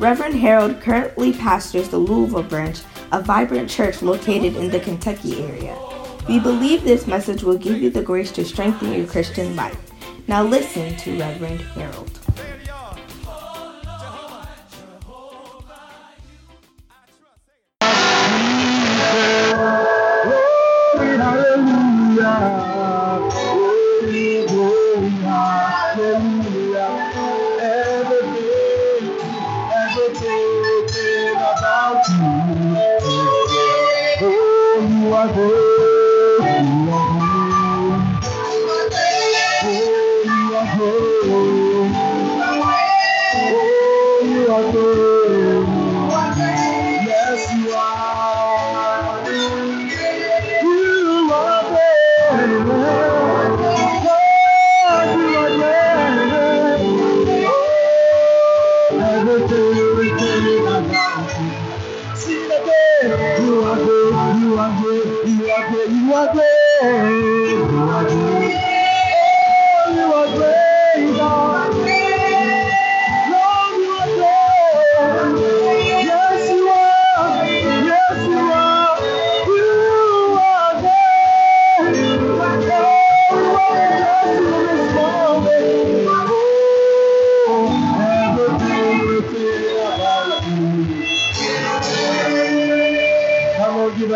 Reverend Harold currently pastors the Louisville branch, a vibrant church located in the Kentucky area. We believe this message will give you the grace to strengthen your Christian life. Now listen to Reverend Harold.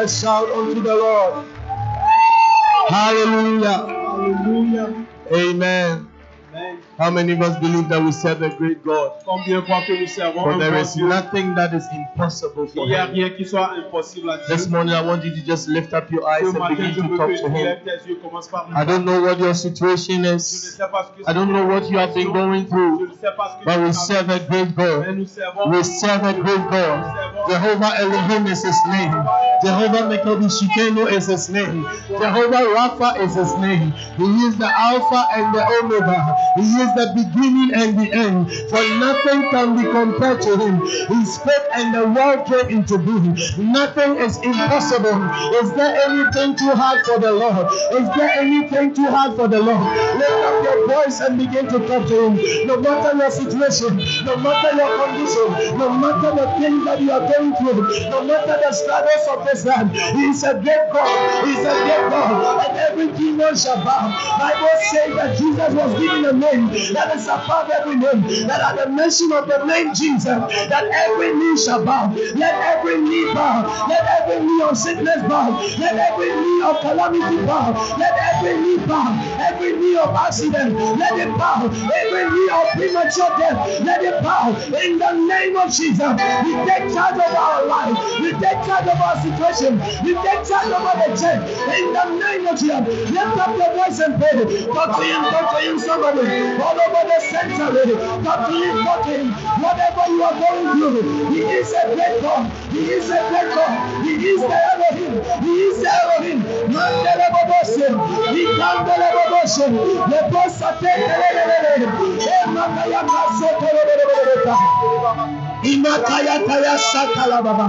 A shout unto the Lord. Hallelujah. Alléluia. Amen. How many of us believe that we serve a great God? Combien croient que nous servons For un there is nothing that is impossible for him. rien qui soit impossible à This morning, I want you to just lift up your eyes and begin to talk to him. lèves tes yeux, commence par lui I don't know what your situation is. sais pas ce que I don't know what you have been going through, ne sais pas ce que but we serve a great God. We serve a great God. Jehovah Elohim is his name. Jehovah Mekobishikeno is his name. Jehovah Rapha is his name. He is the Alpha and the Omega. He is the beginning and the end. For nothing can be compared to him. He spoke and the world came into being. Nothing is impossible. Is there anything too hard for the Lord? Is there anything too hard for the Lord? Lift up your voice and begin to talk to him. No matter your situation, no matter your condition, no matter the thing that you are going through, no matter the struggles of this land, He is a great God. He is a great God, and every demon shall bow. Bible says that Jesus was given a name that is above every name. That at the mention of the name Jesus, that every knee shall bow. Let every knee bow. Let every knee of sickness bow. Let every knee of calamity bow. Let every knee bow. Every knee of accident, let it bow. Every knee of premature death, let it bow. In the name of Jesus, we take charge of our life. We take charge of our situation. We take charge over the church. In the name of Jesus, lift up your voice and pray. Talk to him, talk to him, somebody. All over the sanctuary. Talk to him. Whatever you are going through, he is a great God. He is a great God. He is the Elohim. He is the Elohim. Mandele Bobose. He Kandele Bobose. Le Bosa Tendelele. Emakaya Kasotelele. Imakaya Kaya Satala Baba.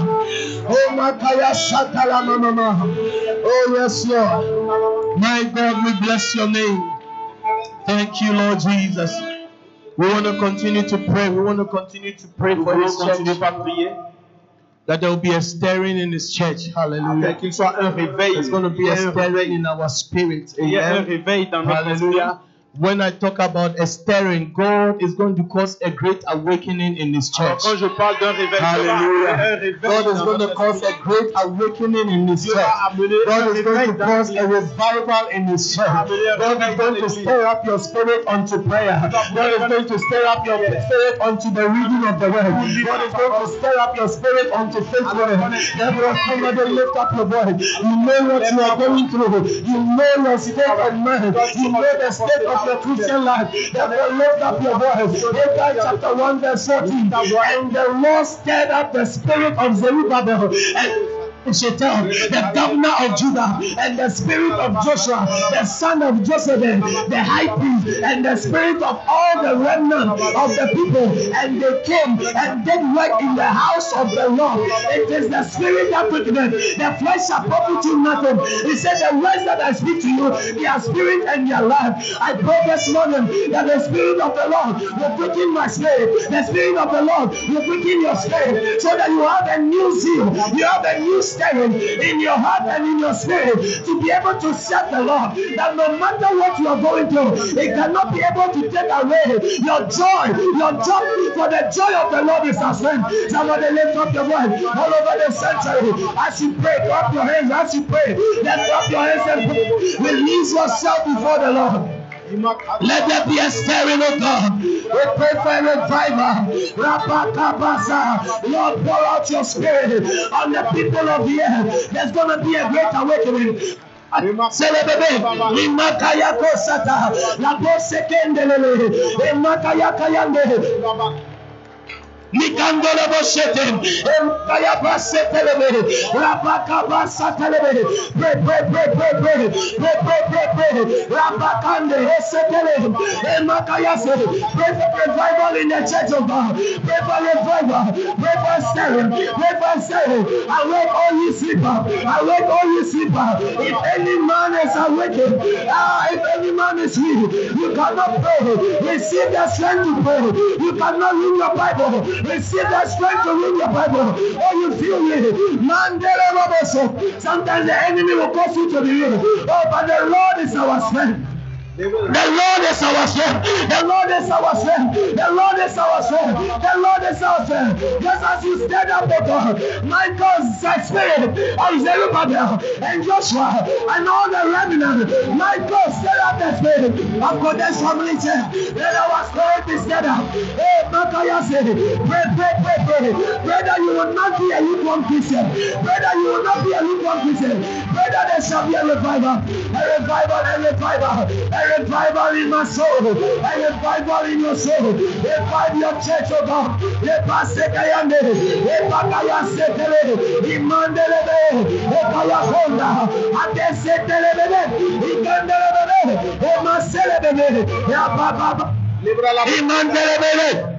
Oh Makaya Satala Mama. Oh yes, Lord. My God, we bless your name. Thank you, Lord Jesus. We want to continue to pray. We want to continue to pray Nous for this church. That there will be a stirring in this church. Hallelujah. qu'il soit un réveil. There's going to be a Il y ait un stirring in our spirit. Il y a un Amen. réveil dans notre esprit. Hallelujah. When I talk about a stirring, God is going to cause a great awakening in this Alors, church. quand je parle d'un réveil, Hallelujah. God is going to cause a great awakening in this church. va amener un God is going to cause a revival in His church. God is going to stir up your spirit unto prayer. God is going to stir up your spirit unto the reading of the word. God is going to stir up your spirit unto faithfulness. Therefore, somebody lift up your voice. You know what you are going through. You know your state of mind. You know the state of of Christian life. Therefore, lift up your voice. Haggai chapter 1, verse 14. And the Lord stirred up the spirit of Zerubbabel and Shealtiel, the governor of Judah, and the spirit of Joshua, the son of Joseph, the high priest, and the spirit of all the remnant of the people, and they came and did work in the house of the Lord. It is the spirit that quickeneth, the flesh shall profit you nothing. He said, The words that I speak to you, they are spirit and they are life. I pray this morning that the spirit of the Lord will quicken my spirit, the spirit of the Lord will quicken your spirit, so that you have a new zeal, you have a new stirring in your heart and in your spirit to be able to serve the Lord. That no matter what you are going through, it cannot be able to take away your joy, your joy, for the joy of the Lord is our strength. Somebody lift up your voice all over the sanctuary as you pray. Clap your hands as you pray. Then clap your hands and release yourself before the Lord. Let there be a stirring, of God. We pray for a revival. Rapakabasa. Lord, pour out your spirit on the people of the earth. There's going to be a great awakening. Selebebe, limakaya kosata, la bose kendelele, limakaya kayande. Mikandolo boshete, empaya basetelebe, rabaka basatelebe, pray, pray, pray, pray, pray, pray, pray, pray, pray, rabakande esetele, emakaya se, pray for revival in the church of God, pray for revival, pray for stirring, pray for stirring, awake all you sleeper, awake all you sleeper, if any man is awakened, ah, if any man is weak, you cannot pray, receive the strength to pray, you cannot read your Bible, Receive that strength to read your Bible. Oh, you feel it. Mandela Sometimes the enemy will cause you to be weak. Oh, but the Lord is our strength. The Lord is our strength. The Lord is our strength. The Lord is our strength. The Lord is our strength. Just as you stand up, O God, my God's spirit of Zerubbabel and Joshua and all the remnant, my God, stand up the spirit of Kodesh family. Let our spirit be stand up. Hey, Makaya said, pray, pray, pray, pray. Pray that you will not be a lukewarm Christian. Pray that you will not be a lukewarm Christian. Pray that there shall be a revival. A revival, a revival. A revival I revival in my soul. I revival in your soul. Revive your church, oh God. Repa sekayande. Repa kaya setele. Imandelebe. Repa yakonda. Ate setelebe. Ikandelebe. Ema selebe. Ya baba. Libra la. Imandelebe.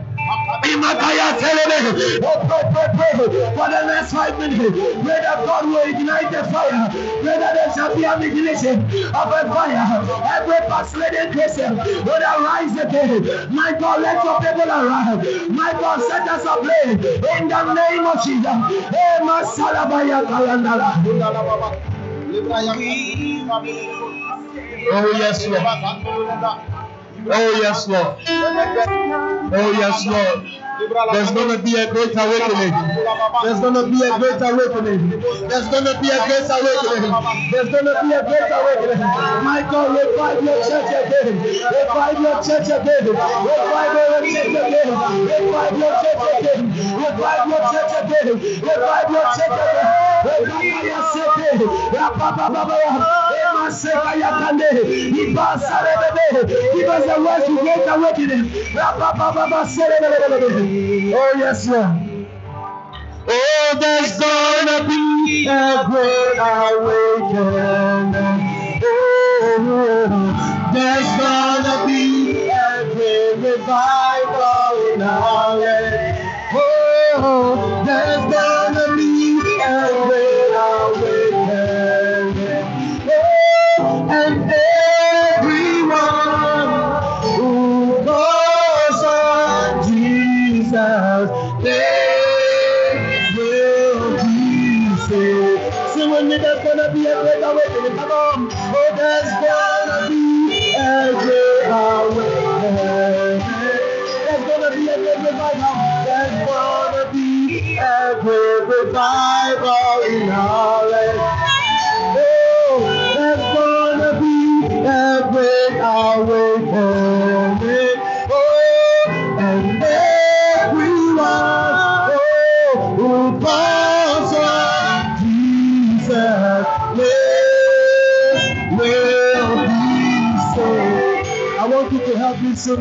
Imakaya Telebe. Oh, pray, pray, pray for the next five minutes. Pray that God will ignite the fire. Pray that there shall be an ignition of a fire. Every backsliding Christian will arise again. My God, let your people arise. My God, set us ablaze in the name of Jesus. Hey. Oh, yes, Lord. Oh, yes, Lord. Oh, yes, Lord. There's going to be a great awakening. There's going to be a great awakening. There's going to be a great awakening. There's going to be a great awakening. God, revive your church again. Revive your church again. Revive your church again. Revive your church again. Revive your church again. Revive your church again. Revive your church again. Give us the words to great awakening. Oh, yes, Lord. Oh, there's gonna be a great awakening. Oh, there's gonna be a great revival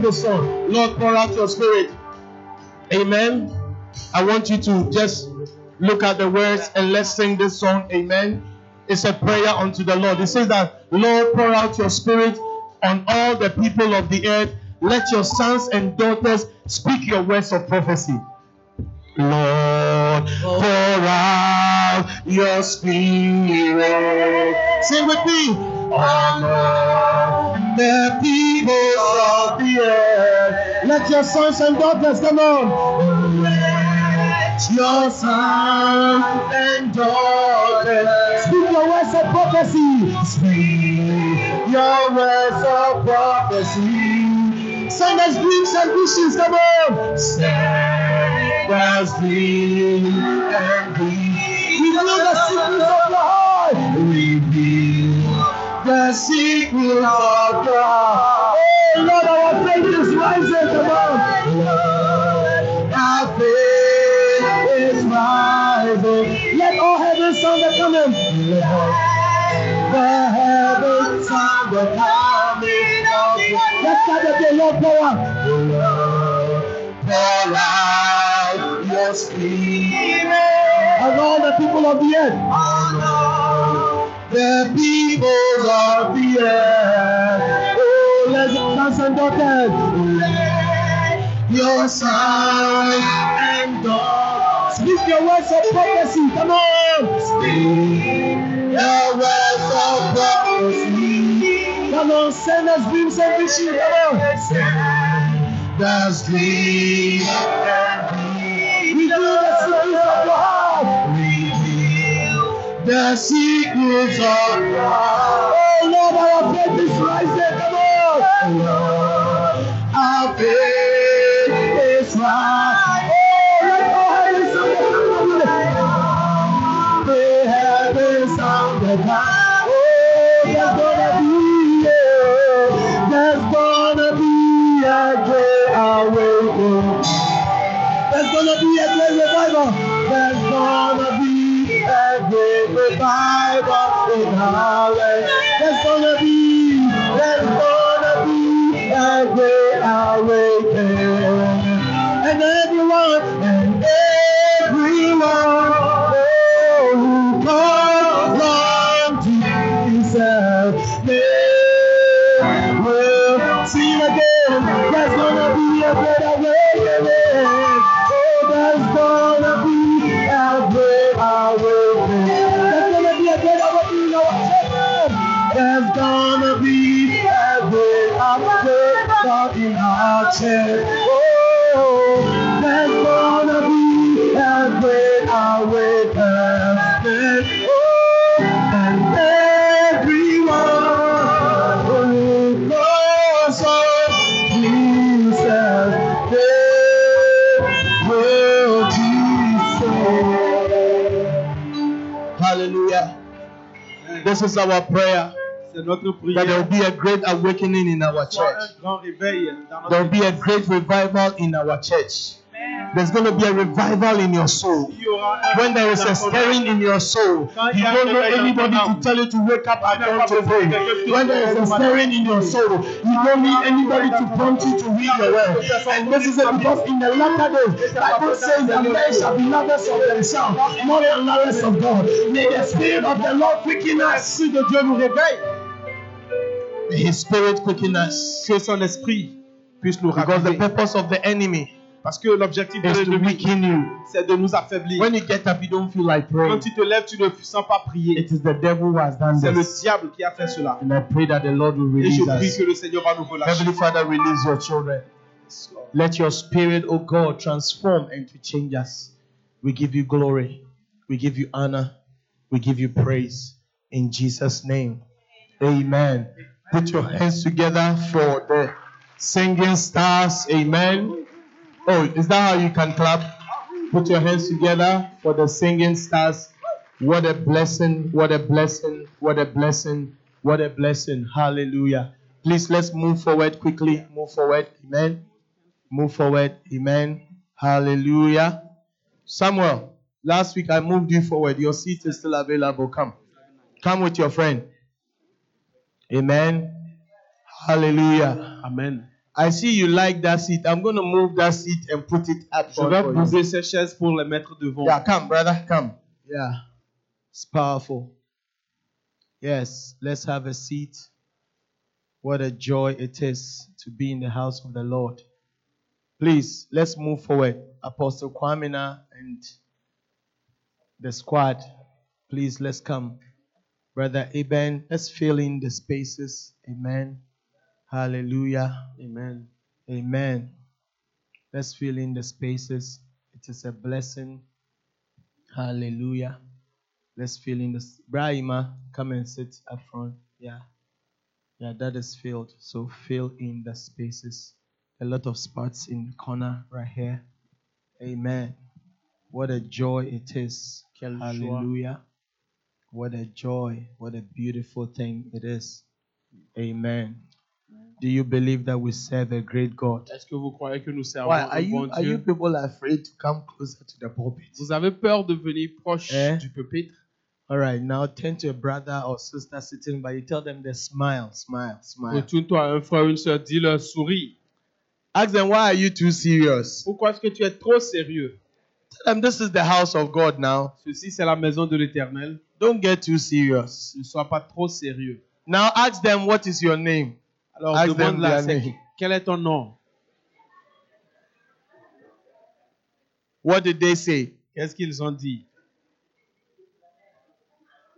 the song. Lord, pour out your spirit. Amen. I want you to just look at the words and let's sing this song. Amen. It's a prayer unto the Lord. It says that, Lord, pour out your spirit on all the people of the earth. Let your sons and daughters speak your words of prophecy. Lord, pour out your spirit. Sing with me. On all the people of the earth. Let your sons and daughters come on. Let your sons and daughters speak your words of prophecy. Speak your words of prophecy. Send us dreams and visions. Come on. Send us dreams and visions. Reveal the secrets of your heart. Reveal nada se coloca. Ei, nada ao frente dos mais is my book. Let all heaven's sound that come in. The heaven's sound that come in. Let's start the day, Lord, pour out. Pour out your spirit. And all the people of the earth the people of the earth. Oh, let your sons and daughters. Your sons and daughters. Speak your words of prophecy. Come on. Speak your words of prophecy. Come on, send us dreams and visions. Come on. Send us dreams and visions. Reveal the secrets of your heart. The secrets of heart. Oh Lord, our faith is rising. Come on. Our faith is rising. Oh, let there's gonna be, a great revival. There's gonna be great. There's gonna be, there's gonna be. And everyone, and everyone in our church. Oh, there's gonna be a great awakening. Oh, and everyone who calls on Jesus, they will be saved. Hallelujah. This is our prayer Notre that there will be a great awakening in our church. un grand réveil dans There will be a great revival in our church. There's going to be a revival in your soul. Il y aura un When there is a stirring in your soul, you don't know anybody to tell you to wake up and come to pray. When there is a stirring in your soul, you don't need anybody to prompt you to read the word. And this is it because in the latter days, the Bible says that men shall be lovers of themselves, not the lovers of God. May the Spirit of the Lord quicken us. His Spirit quicken us. Que son esprit puisse nous Because the purpose of the enemy Parce que l'objectif de is to l'ennemi, weaken you. c'est de nous affaiblir. When you get up, you don't feel like praying. Quand tu te lèves, tu ne sens pas prier. It is the devil who has done C'est le this. diable qui a fait cela. And I pray that the Lord will Et je release prie us. que le Seigneur va nous relâcher. Heavenly Father, release your children. Let your spirit, oh God, transform and to change us. We give you glory. We give you honor. We give you praise. In Jesus' name. Amen. Put your hands together for the singing stars. Amen. Oh, is that how you can clap? Put your hands together for the singing stars. What a blessing, what a blessing, what a blessing, what a blessing. Hallelujah. Please let's move forward quickly. Move forward. Amen. Move forward. Amen. Hallelujah. Samuel, last week I moved you forward. Your seat is still available. Come. Come with your friend. Amen. Hallelujah. Amen. I see you like that seat. I'm going to move that seat and put it up Je vais bouger ces chaises pour les mettre devant. Yeah, come, brother, come. Yeah, it's powerful. Yes, let's have a seat. What a joy it is to be in the house of the Lord. Please, let's move forward. Apostle Kwamina and the squad, please, let's come. Brother Eben, let's fill in the spaces. Amen. Hallelujah. Amen. Amen. Let's fill in the spaces. It is a blessing. Hallelujah. Let's fill in this. Brahima, come and sit up front. Yeah. Yeah, that is filled. So fill in the spaces. A lot of spots in the corner right here. Amen. What a joy it is. Hallelujah. What a joy. What a beautiful thing it is. Amen. Do you believe that we serve a great God? Est-ce que vous croyez que nous servons Why are un you bon are you Dieu? people afraid to come closer to the pulpit? Vous avez peur de venir proche Eh? du pupitre All right, now turn to a brother or sister sitting by you. Tell them to smile, smile, smile. Retourne-toi à un frère ou une soeur, dis-leur souris. Ask them why are you too serious? Pourquoi est-ce que tu es trop sérieux? Tell them this is the house of God now. Ceci, c'est la maison de l'Éternel. Don't get too serious. Ne sois pas trop sérieux. Now ask them what is your name. Alors, Ask c'est- name. quel est ton nom? What did they say? Qu'est-ce qu'ils ont dit?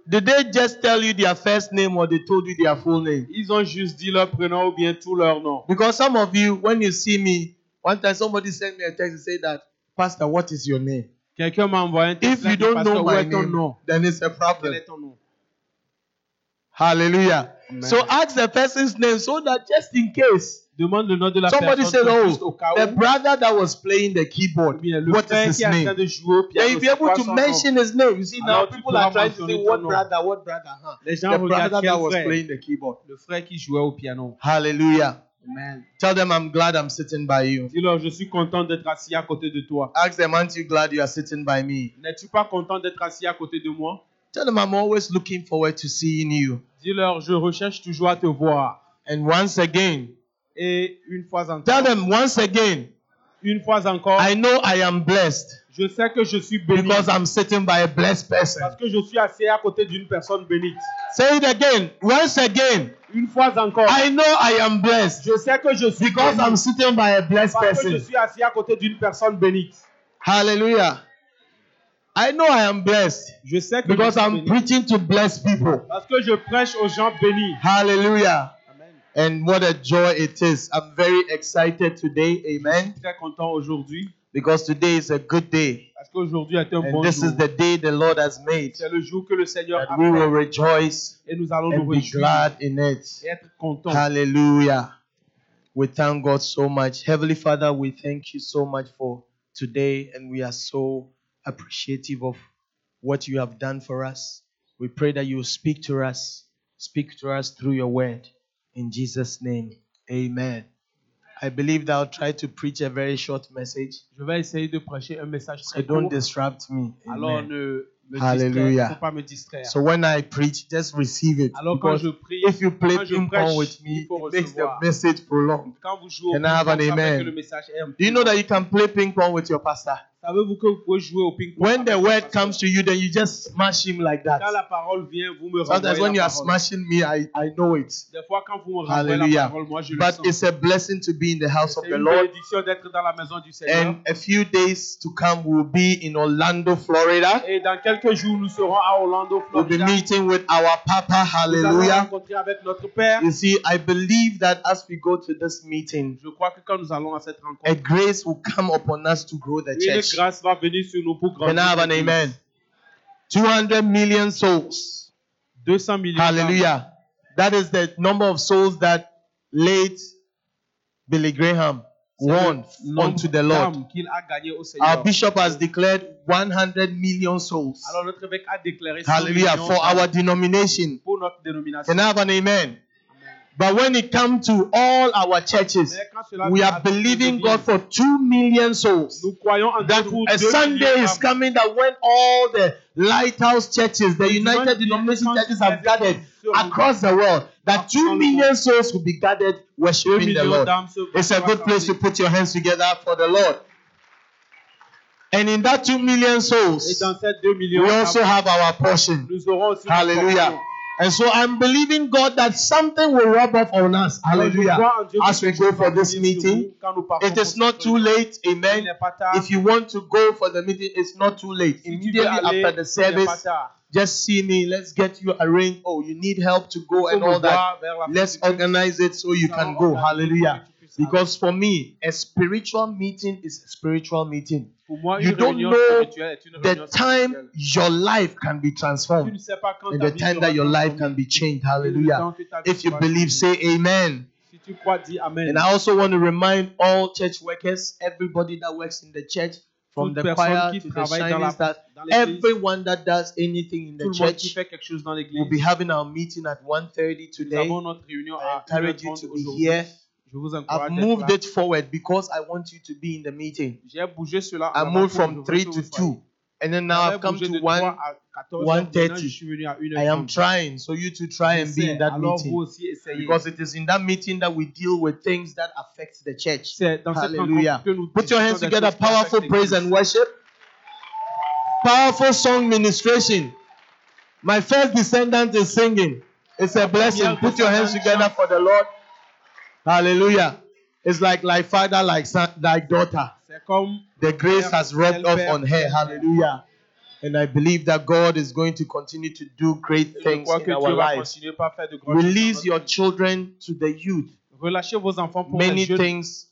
Did they just tell you their first name or they told you their full name? Ils ont juste dit leur prénom ou bien tout leur nom. Because some of you, when you see me, one time somebody sent me a text and say that, Pastor, what is your name? Quelqu'un m'a envoyé un. If you don't know my name, nom then it's a problem. est ton nom Hallelujah. Amen. So ask the person's name so that just in case Demande le nom de la somebody said, Oh, the brother that was playing the keyboard, what is his qui est en train name? de jouer au piano. Then you'll be able to nom? mention his name. You see, now Alors, people are trying to say, What brother, what brother? Huh? Les gens The brother that was frère. playing the keyboard. Le frère qui jouait au piano. Hallelujah. Amen. Tell them I'm glad I'm sitting by you. Dis-leur, je suis content d'être assis à côté de toi. Ask them, aren't you glad you are sitting by me? N'es-tu pas content d'être assis à côté de moi? Tell them I'm always looking forward to seeing you. Dis-leur, je recherche toujours à te voir. And once again, Et une fois encore, tell them once again, une fois encore, I know I am blessed je sais que je suis béni because I'm sitting by a blessed person. parce que je suis assis à côté d'une personne bénite. Say it again. Once again, Une fois encore, I know I am blessed je sais que je suis because béni I'm sitting by a blessed parce que je person. suis assis à côté d'une personne bénite. Hallelujah. I know I am blessed Je sais que because je suis I'm béni preaching to blessed people. parce que je prêche aux gens bénis. Hallelujah. And what a joy it is. I'm very excited today. Amen. Très content aujourd'hui Because today is a good day. parce qu'aujourd'hui est un And bon this jour. is the day the Lord has made. C'est le jour que le Seigneur a we will fait rejoice et nous allons nous and be réjouir glad in it. et être contents. Hallelujah. We thank God so much. Heavenly Father, we thank you so much for today, and we are so appreciative of what you have done for us. We pray that you will speak to us, speak to us through your word. In Jesus' name, amen. I believe that I'll try to preach a very short message, Je vais essayer de prêcher un message so très don't court. disrupt me. Alors ne me Hallelujah. faut pas me distraire. So when I preach, just receive it. Alors quand je prie, if you play ping pong with me, it makes the message prolonged. Quand vous jouez Can I have an ping-pong, ça fait amen? que le message est un Do you know that you can play ping pong with your pastor? Savez-vous que vous pouvez jouer au ping-pong When the word comes to you, then you just smash him like Quand that. la parole vient, vous me Sometimes when you are smashing me, I, I know it. Des fois, quand vous me renvoyez la Hallelujah. parole, moi je le But sens. it's a blessing to be in the house of the Lord. d'être dans la maison du Seigneur. And a few days to come, we'll be in Orlando, Florida. Et dans quelques jours, nous serons à Orlando, We'll be meeting with our Papa. Hallelujah. rencontrer avec notre Père. You see, I believe that as we go to this meeting, Je crois que quand nous allons à cette a grace will come upon us to grow the une grâce va venir sur nous pour grandir. have an amen? 200 million souls. 200 millions. Hallelujah. That is the number of souls that late Billy Graham won unto the Lord. a gagné au Our bishop has declared 100 million souls. Alors notre évêque a déclaré Hallelujah. For our denomination. pour notre dénomination. Can I have an amen? But when it comes to all our churches, Mais quand cela we are believing God for 2 million souls. Nous croyons en That a Sunday is coming that when all the lighthouse churches, the United Denomination churches have gathered, across the world that two million souls will be gathered worshiping the Lord. It's a good place to put your hands together for the Lord. And in that two million souls, dans ces 2 millions, we also have our portion. nous aurons aussi notre Hallelujah. And so I'm believing God that something will rub off on us. Hallelujah. crois en Dieu As we go for this meeting, nous quand nous partons It is not too late. Amen. n'est pas tard. If you want to go for the meeting, it's not too late. Si tu veux Immediately after the il n'est pas service, just see me. Let's get you arranged. Oh, you need help to go and all that. voir vers la fin Let's organize it so you can go. Hallelujah. Pour que tu puisses aller. Because for me, a spiritual meeting is a spiritual meeting. You don't know spirituelle est une The time your life can be transformed sais pas quand and the time that your life can be changed. Hallelujah. temps que ta vie If you believe, say amen. Si tu crois, dis Amen. And I also want to remind all church workers, everybody that works in the church, from the choir to the shining stars, everyone that does anything in the le monde qui church fait quelque chose dans l'église. will be having our meeting at 1.30 today. avons notre réunion I encourage you to be here. I've moved it forward because I want you to be in the meeting. J'ai bougé cela. I moved from 3 to 2. And then now I've come to 1. à 14 1:30. Maintenant, je suis venu à 1 I am trying, so you to try and be in that meeting. Because it is in that meeting that we deal with things that affect the church. Hallelujah. rencontre que nous Put your hands together, choses qui affectent powerful praise and worship. Powerful song ministration. My first descendant is singing. It's a blessing. Put your hands together for the Lord. Hallelujah. It's like like father, like son, like daughter. The grace has rubbed off on her. Hallelujah. And I believe that God is going to continue to do great things in our lives. continuer par faire de grandes choses dans Release your children to the youth. Relâchez vos enfants pour Many things,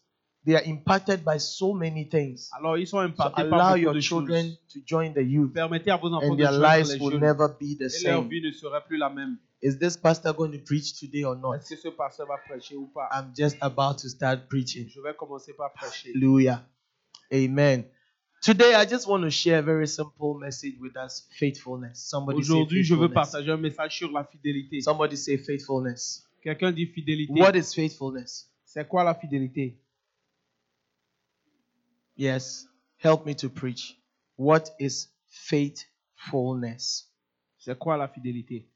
they are impacted by so many things. Alors ils sont So impactés allow par beaucoup your children to join the youth, Permettez à vos enfants and their lives will never be the same. Vie ne serait plus la même. Is this pastor going to preach today or not? Est-ce que ce pasteur va prêcher ou pas I'm just about to start preaching. Je vais commencer par prêcher. Hallelujah. Amen. Today, I just want to share a very simple message with us faithfulness. Somebody say Aujourd'hui, je veux faithfulness. partager un message sur la fidélité. Somebody say faithfulness. Quelqu'un dit fidélité. What is faithfulness? C'est quoi la fidélité Yes. Help me to preach. What is faithfulness? C'est quoi la fidélité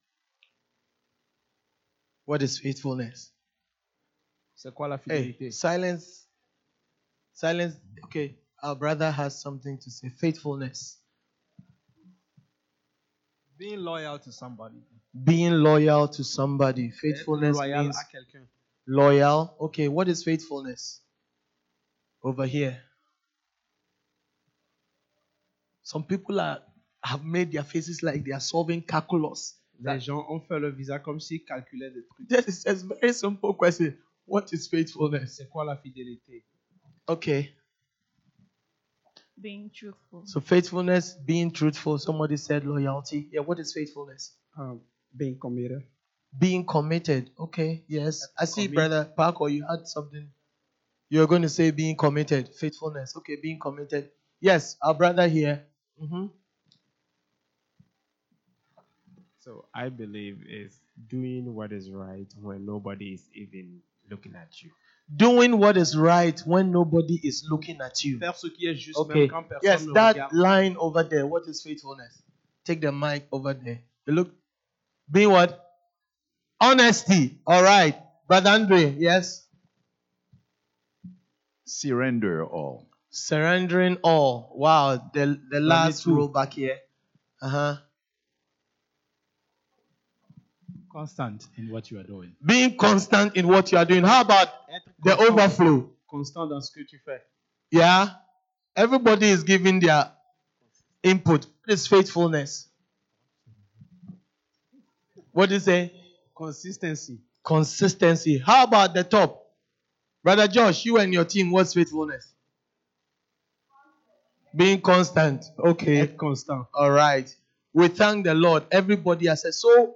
What is faithfulness? C'est quoi la Hey, silence. Silence. Okay, our brother has something to say. Faithfulness. Being loyal to somebody. Being loyal to somebody. Faithfulness loyal means loyal. Okay, what is faithfulness? Over here. Some people are have made their faces like they are solving calculus. Les gens ont fait le visa comme s'ils calculaient des trucs. This is a very simple question. What is faithfulness? C'est quoi la fidélité Okay. being truthful, So faithfulness, being truthful. Somebody said loyalty. Yeah, what is faithfulness? um, Being committed. Being committed. Okay, yes. I see, Commit. brother Parker, you had something. You're going to say being committed, faithfulness. Okay, being committed. Yes, our brother here. hmm So I believe is doing what is right when nobody is even looking at you. Doing what is right when nobody is looking at you. Faire ce qui est juste Okay. même quand personne Yes, ne that regarde. line over there. What is faithfulness? Take the mic over there. You look. Being what? Honesty. All right. Brother Andre, yes. surrender all. Surrendering all. Wow. The, the last too. row back here. Uh huh. Constant in what you are doing. Being constant in what you are doing. How about the overflow? constant dans ce que tu fais. Yeah. Everybody is giving their input. Is faithfulness? What do you say? Consistency. Consistency. How about the top? Brother Josh, you and your team, what's faithfulness? Being constant. Okay. Constant. All right. We thank the Lord. Everybody has said. So,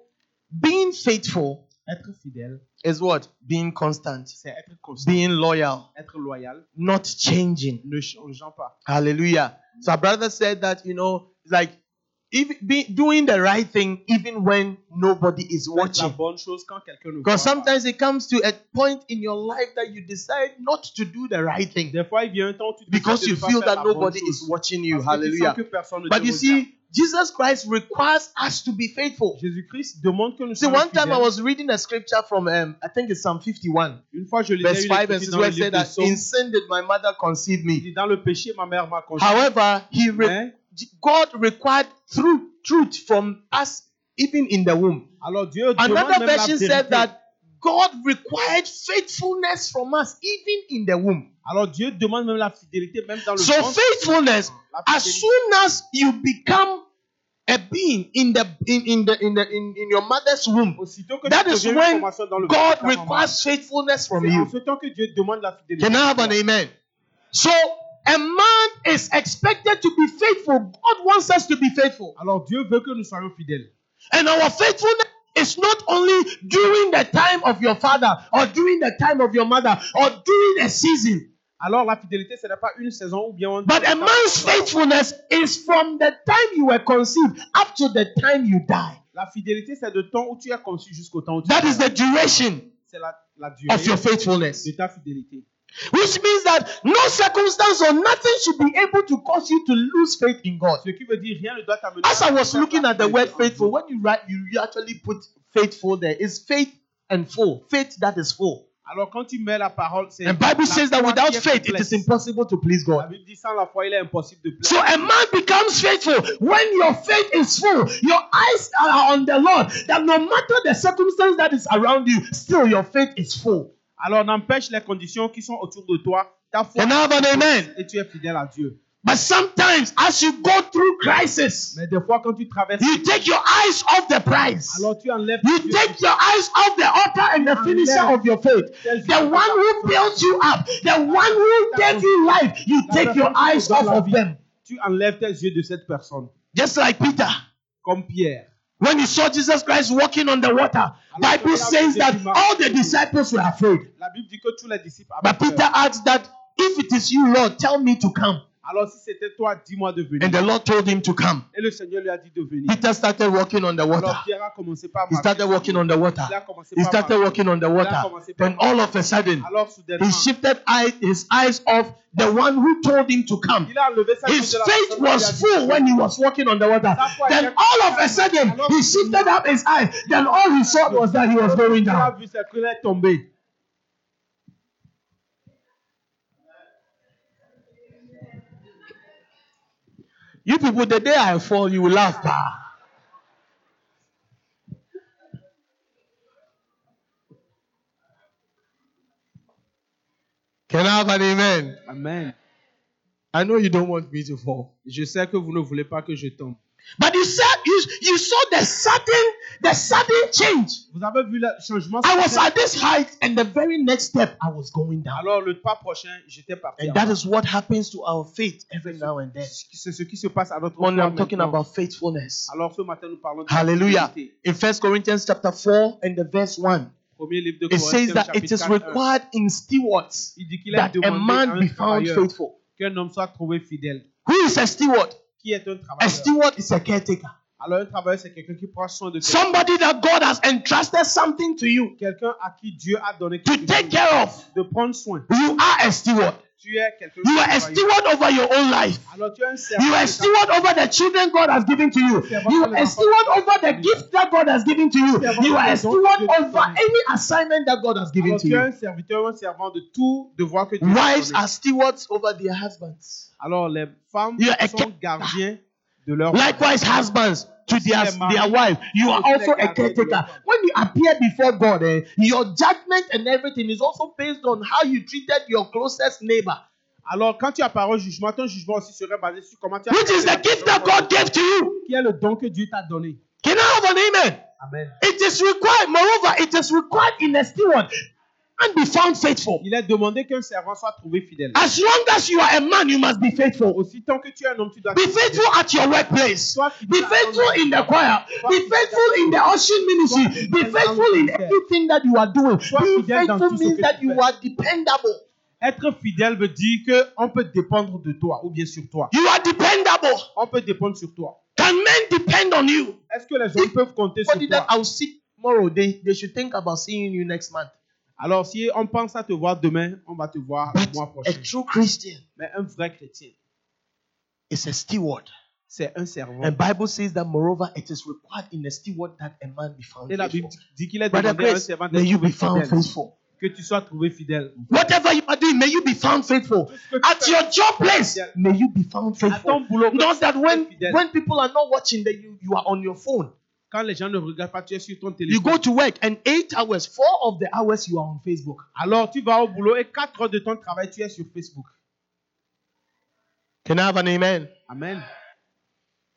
being faithful Être fidèle, is what? Being constant. c'est être constant. Being loyal. Être loyal, Not changing. ne changeant pas. Hallelujah. So our brother said that, you know, it's like if be, doing the right thing even when nobody is watching. bonne chose quand quelqu'un ne voit Because sometimes it comes to a point in your life that you decide not to do the right thing fois, il vient un temps où tu décides because you feel that nobody is watching you. Parce que tu sens Hallelujah. But you see, Jesus Christ requires us to be faithful. Jésus-Christ demande que nous See, soyons one time I fidèles. was reading a scripture from, um, I think it's Psalm 51, Une fois, je lisais verse une 5 and écriture 6, dans where le it livre said that Psaumes. in sin did my mother conceive Il me. dit, Dans le péché, ma mère m'a conçu. However, he re- Mais, God required truth, truth from us even in the womb. alors Dieu demande Another même la version said vérité. that God required faithfulness from us even in the womb. Alors Dieu demande même la fidélité, même dans le So ventre. faithfulness, as soon as you become a being in the in, in the in the in, in your mother's womb, Aussitôt que That tu is deviens une when formation dans le God ventre de ta maman, requires faithfulness from c'est en you. ce temps que Dieu demande la fidélité. Can I have an amen? So a man is expected to be faithful. God wants us to be faithful. Alors Dieu veut que nous soyons fidèles. And our faithfulness is not only during the time of your father or during the time of your mother or during a season, Alors la fidélité, ce n'est pas une saison ou bien... but a man's faithfulness is from the time you were conceived up to the time you die. La fidélité, c'est de temps où tu es conçu jusqu'au temps où tu That is the duration C'est la, la durée of your faithfulness. de ta fidélité. Which means that no circumstance or nothing should be able to cause you to lose faith in God. Ce qui veut dire rien ne doit. As I was looking at the word faithful, when you write, you actually put faithful there. It's faith and full. Faith that is full. Alors quand tu mets la parole, c'est... And Bible says that without faith, it is impossible to please La God. Bible dit sans la foi, il est impossible de plaire. So a man becomes faithful when your faith is full. Your eyes are on the Lord. That no matter the circumstance that is around you, still your faith is full. Alors n'empêche les conditions qui sont autour de toi, ta foi amen? et tu es fidèle à Dieu. But sometimes, as you go through crisis, Mais des fois quand tu traverses, you take your eyes off the prize. alors tu enlèves You yeux take your eyes off the altar and the finisher of your faith. The one who built you up, the one who gave you life, you take your eyes off of them. tu enlèves tes yeux de cette personne. Just like Peter. Comme Pierre. When he saw Jesus Christ walking on the water, Bible says that all the disciples were afraid. La Bible dit que tous les disciples But Peter asked that if it is you, Lord, tell me to come. Alors si c'était toi, dis-moi de venir. And the Lord told him to come. Et le Seigneur lui a dit de venir. Peter started walking on the Alors water. Pierre a commencé par He started walking on the water. Il a commencé He started marcher. walking on the water. Then all of a sudden, Alors he shifted eye, his eyes off the one who told him to come. il a enlevé sa His main de la faith personne qui lui a was full when he was walking on the water. Then all of a sudden, he shifted up his eyes. Then all he saw was that he was going down. You people, the day I fall, you will laugh. bah. Can I have an amen? Amen. I know you don't want me to fall. Je sais que vous ne voulez pas que je tombe. But you said you, you saw the sudden the sudden change. Vous avez vu le changement I was at this height, and the very next step I was going down. Alors le pas prochain, j'étais parti. And that is what happens to our faith every now and then. C'est ce qui se passe à notre foi I'm talking about faithfulness. Alors ce matin, nous parlons de Hallelujah. In First Corinthians chapter 4 and the verse 1, livre de it says that it is chapitre is 4, 1. required in stewards Il dit qu'il est that a man be found faithful. qu'un homme soit trouvé fidèle. Who is a steward? Qui est un A travailleur steward is a caretaker. Alors un travailleur, c'est quelqu'un qui prend soin de quelqu'un. Somebody that God has entrusted something to you Quelqu'un à qui Dieu a donné to quelque take chose. care of. De prendre soin. You are a steward. Tu es quelqu'un You are a steward over your own life. Alors tu es un You are a steward over the children God has given to you. You are a steward over the gift that God has given to you. You are a steward over any assignment that God has given to you. un serviteur, un servant de tout devoir que Dieu t'a Wives are stewards over their husbands. Alors les femmes You are a sont gardiens de leur Likewise, husbands to their, their wife. You are also a caretaker. When you appear before God, eh, your judgment and everything is also based on how you treated your closest neighbor, Alors quand tu apparais au jugement, ton jugement aussi serait basé sur comment tu as which is the gift that God gave to you. qui est le don que Dieu t'a donné. Can I have an amen? Amen. It is required, moreover, it is required in a steward and be found faithful. Il est demandé qu'un servant soit trouvé fidèle. As long as you are a man, you must be faithful. Aussi tant que tu es un homme, tu dois Be être fidèle. faithful at your workplace. Be faithful in the choir. Be faithful in the ushering ministry. Be faithful in everything that you are doing. Being faithful means that you are dependable. Être fidèle veut dire que on peut dépendre de toi ou bien sur toi. You are dependable. On peut dépendre sur toi. Can men depend on you? Est-ce que les gens peuvent compter sur Somebody that toi? I'll see tomorrow, they, they should think about seeing you next month. Alors si on pense à te voir demain, on va te voir le mois a prochain. true Christian Mais un vrai chrétien, is a steward c'est un servant. And Bible says that moreover it is required in a steward that a man be found Et la Bible dit qu'il est Brother demandé à un servant d'être you be found fidèle. faithful. Que tu sois trouvé fidèle. Whatever you are doing, may you be found faithful. At your job place, may you be found faithful. Not that when, when people are not watching, that you, you are on your phone. Quand les gens ne regardent pas, tu es sur ton You téléphone. go to work and eight hours, four of the hours you are on Facebook. Alors tu vas au boulot et 4 heures de ton travail, tu es sur Facebook. Can I have an amen? Amen.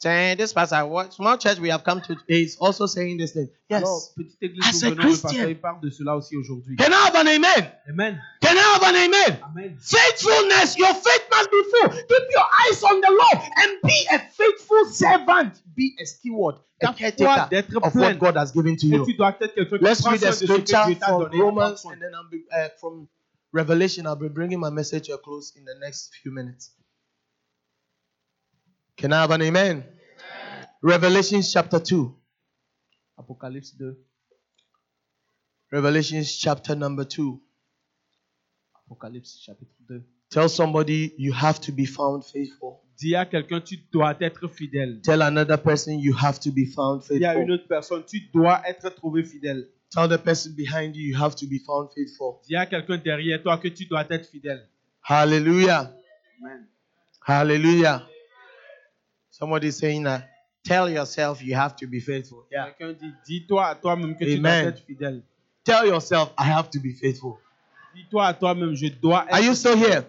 Saying this pastor, what small church we have come to is also saying this thing. Yes. Alors, petite église, As a Christian. il parle de cela aussi aujourd'hui. Can I have an amen? Amen. Can I have an amen? Amen. Faithfulness, your faith must be full. Keep your eyes on the Lord and be a faithful servant. Be a steward, a caretaker of what God has given to you. tu dois être quelqu'un qui Let's read soin the de ce que scripture from. Romans and then I'll be uh, from Revelation. I'll be bringing my message to a close in the next few minutes. Can I have an amen? Revelation chapter 2. Apocalypse 2. Revelation chapter number 2. Apocalypse chapitre 2. Tell somebody you have to be found faithful. Dis à quelqu'un, tu dois être fidèle. Tell another person you have to be found faithful. Dis à une autre personne, tu dois être trouvé fidèle. Tell the person behind you you have to be found faithful. Dis à quelqu'un derrière toi que tu dois être fidèle. Hallelujah. Amen. Hallelujah. Somebody is saying that. Tell yourself you have to be faithful. Yeah. Quelqu'un dit, dis-toi à toi-même que tu Amen. dois être fidèle. Tell yourself I have to be faithful. Dis-toi à toi-même, je dois être Are you still here?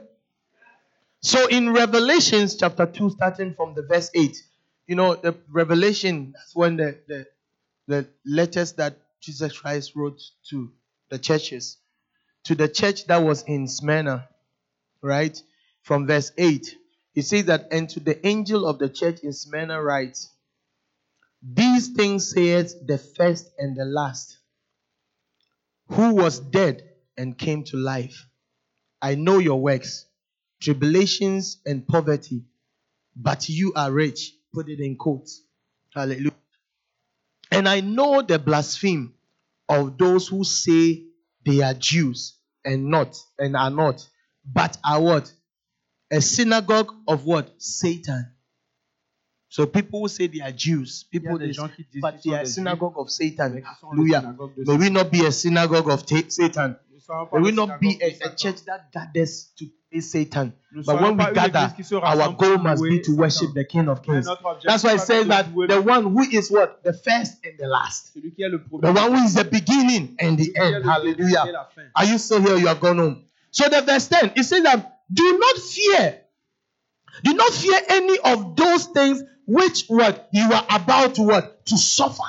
So in Revelations chapter 2, starting from the verse 8, you know, the Revelation, that's when the, the, the letters that Jesus Christ wrote to the churches, to the church that was in Smyrna, right? From verse 8, it says that, and to the angel of the church in Smyrna writes, These things saith the first and the last, who was dead and came to life. I know your works, tribulations and poverty, but you are rich. Put it in quotes. Hallelujah. And I know the blaspheme of those who say they are Jews and not, and are not, but are what? A synagogue of what? Satan. So people who say they are Jews, Il y a people des they, disent but they are synagogue of Satan. mais qui sont le Hallelujah. May we not be a synagogue of ta- Satan. May we not be a, a church that gathers to praise Satan. But when we gather, église qui se our goal must be to worship the King of Kings. That's why it c'est says that the one who is what? The first and the last. celui qui est le premier, The one who is the beginning and the celui qui est end. le début et Hallelujah. Are you still here? You have gone home. So the verse 10, it says that do not fear. Do not fear any of those things which what you are about to what? To suffer.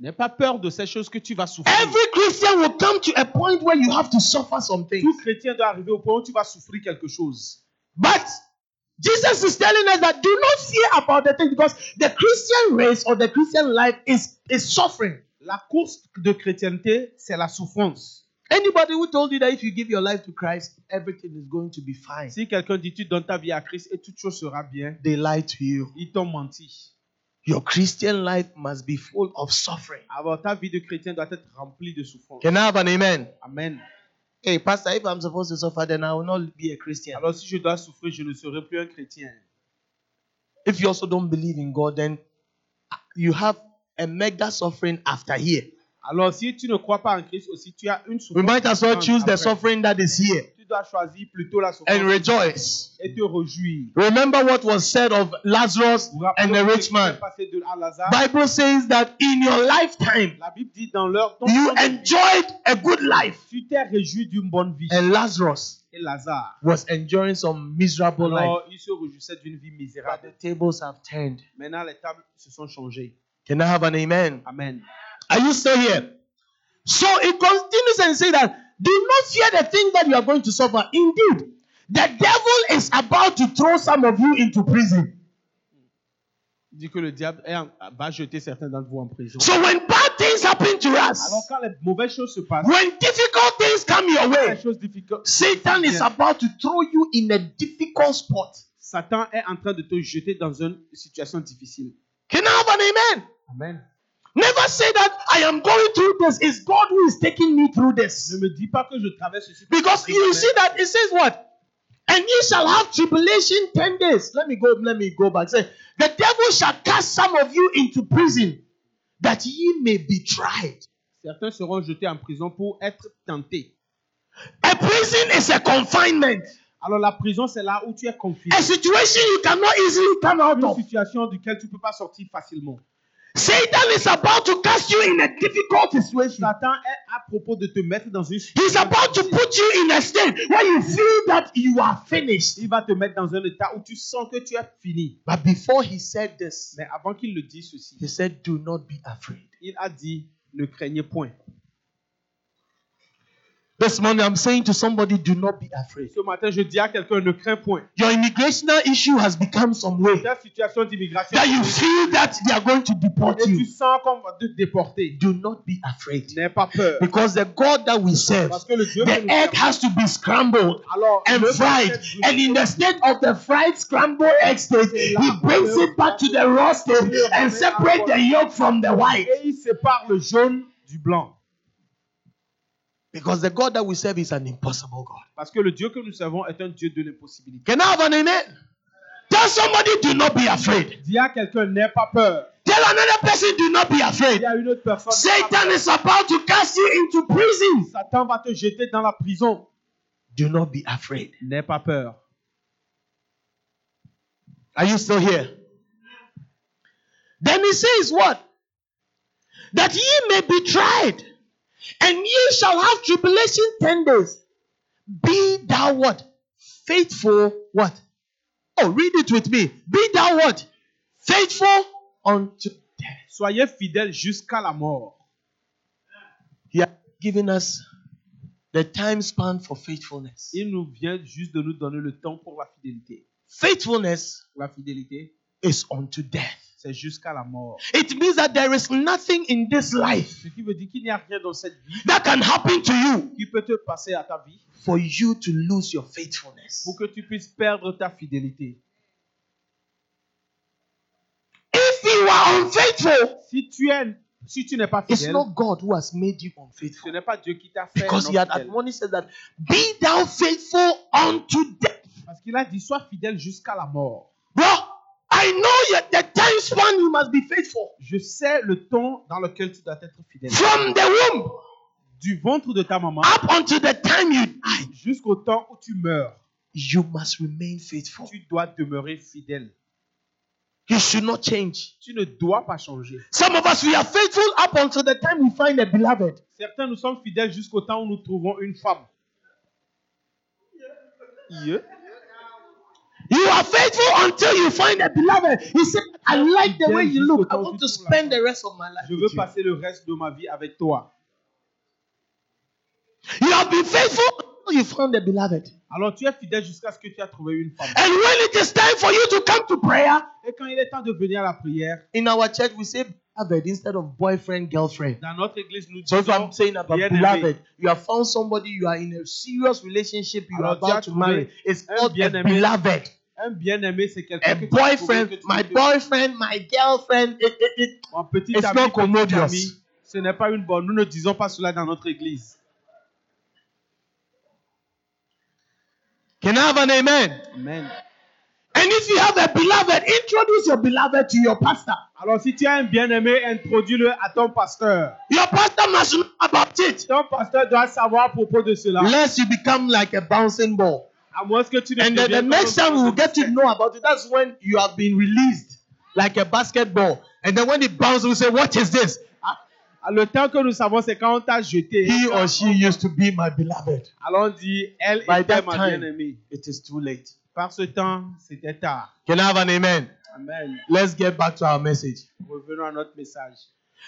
N'aie pas peur de ces choses que tu vas souffrir. Every Christian will come to a point where you have to suffer some things. Tout chrétien doit arriver au point où tu vas souffrir quelque chose. But Jesus is telling us that do not fear about the thing because the Christian race or the Christian life is, is suffering. La course de chrétienté, c'est la souffrance. Anybody who told you that if you give your life to Christ, everything is going to be fine, Si quelqu'un dit tu donnes ta vie à Christ et toute chose sera bien, they lie to you. ils t'ont menti. Your Christian life must be full of suffering. Alors ta vie de chrétien doit être remplie de souffrance. Can I have an amen? Amen. Hey, Pastor, if I'm supposed to suffer, then I will not be a Christian. Alors si je dois souffrir, je ne serai plus un chrétien. If you also don't believe in God, then you have a mega suffering after here. Alors si tu ne crois pas en Christ aussi, tu as une We might as well choose the suffering that is here Tu dois choisir plutôt la souffrance and rejoice. et te réjouir. Remember what was said of Lazarus and the rich man. s'est passé de à Lazare. Bible says that in your lifetime La Bible dit dans leur you temps vie, enjoyed a good life, tu t'es réjoui d'une bonne vie. and Lazarus Et Lazare, was enjoying some miserable life. alors il se réjouissait d'une vie But the tables have turned. Maintenant les tables se sont changées. Can I have an amen? Amen. Are you still here? So it continues and say that do not fear the thing that you are going to suffer. Indeed, the devil is about to throw some of you into prison. Il dit que le diable va jeter certains d'entre vous en prison. So when bad things happen to us, Alors quand les mauvaises choses se passent, when difficult things come your les way, choses difficiles, Satan is about to throw you in a difficult spot. Satan est en train de te jeter dans une situation difficile. Can I have an amen? Amen. Never say that I am going through this. It's God who is taking me through Ne this. me dis pas que je traverse ceci. Because you see that it says what? And ye shall have tribulation ten days. Let me go, let me go back. Say, the devil shall cast some of you into prison, that ye may be tried. Certains seront jetés en prison pour être tentés. A prison is a confinement, Alors la prison, c'est là où tu es confiné. a situation you cannot easily come out Une of. situation duquel tu ne peux pas sortir facilement. Satan is about to cast you in a difficult situation. Satan est à propos de te mettre dans une He's situation. about to put you in a state where you feel that you are finished. Il va te mettre dans un état où tu sens que tu es fini. But before he said this, Mais avant qu'il le dise ceci, he said, Do not be afraid. il a dit ne craignez point. This morning, I'm saying to somebody, Do not be afraid. Ce matin, je dis à quelqu'un ne crains point. Your immigrational issue has become some way Ta situation d'immigration, that you feel that they are going to deport et tu you. sens qu'on va te déporter. Do not be afraid. N'aie pas peur. Because the God that we serve, Parce que le Dieu que the nous egg servons, has to be scrambled alors and le fried. And in the state of the fried scrambled egg state, he brings it back to the raw state and separate the yolk from the white. et il sépare le jaune du blanc. Because the God that we serve is an impossible God. Parce que le Dieu que nous servons est un Dieu de l'impossibilité. Can I have an amen? Tell somebody, do not be afraid. Dis à quelqu'un n'aie pas peur. Tell another person, do not be afraid. Y a une autre personne. Satan peur. is about to cast you into prison. Satan va te jeter dans la prison. Do not be afraid. N'aie pas peur. Are you still here? Then he says, What? That ye may be tried, and ye shall have tribulation ten days. Be thou what? Faithful what? Oh, read it with me. Be thou what? Faithful unto death. Soyez fidèles jusqu'à la mort. He has given us the time span for faithfulness. Il nous vient juste de nous donner le temps pour la fidélité. Faithfulness La fidélité, is unto death. C'est jusqu'à la mort. It means that there is nothing in this life Ce qui veut dire qu'il n'y a rien dans cette vie that can happen to you qui peut te passer à ta vie for you to lose your faithfulness. pour que tu puisses perdre ta fidélité. If you are unfaithful, Si tu es, si tu n'es pas it's fidèle, not God who has made you ce unfaithful. n'est pas Dieu qui t'a fait Because he had admonished that be thou faithful unto death. Parce qu'il a dit sois fidèle jusqu'à la mort. Bro, I know yet the time span you must be faithful. Je sais le temps dans lequel tu dois être fidèle. From the womb Du ventre de ta maman up until the time you die, jusqu'au temps où tu meurs, you must remain faithful. tu dois demeurer fidèle. You should not change. Tu ne dois pas changer. Some of us, we are faithful up until the time we find a beloved. Certains, nous sommes fidèles jusqu'au temps où nous trouvons une femme. Yeah. You are faithful until you find a beloved. He said, I like the way you look. I want to spend the rest of my life. Je veux you." passer le reste de ma vie avec toi. You have been faithful until you found a beloved. Alors tu es fidèle jusqu'à ce que tu as trouvé une femme. And when it is time for you to come to prayer, Et quand il est temps de venir à la prière, in our church we say beloved instead of boyfriend, girlfriend. dans notre église, nous So I'm disons saying about beloved, you have found somebody, you are in a serious relationship, you are Alors, as about to marry. It's called a beloved. Un bien-aimé, c'est quelqu'un que boyfriend, tu my boyfriend, my girlfriend. It, it, it. Mon petit It's ami, not commodious. ce n'est pas une bonne. Nous ne disons pas cela dans notre église. Can I have an amen? Amen. And if you have a beloved, introduce your beloved to your pastor. Alors si tu as un bien-aimé, introduis-le à ton pasteur. Your pastor must know about it. Ton pasteur doit savoir à propos de cela. Lest you become like a bouncing ball. And then the next time we will get to know about it, that's when you have been released like a basketball. And then when it bounces, we say, What is this? Ah, Le temps que nous savons, c'est quand on t'a jeté. He or she used to be my beloved. Alors on dit, elle By était ma time- bien-aimée. It is too late. Par ce temps, c'était tard. Can I have an amen? Amen. Let's get back to our message. Revenons à notre message.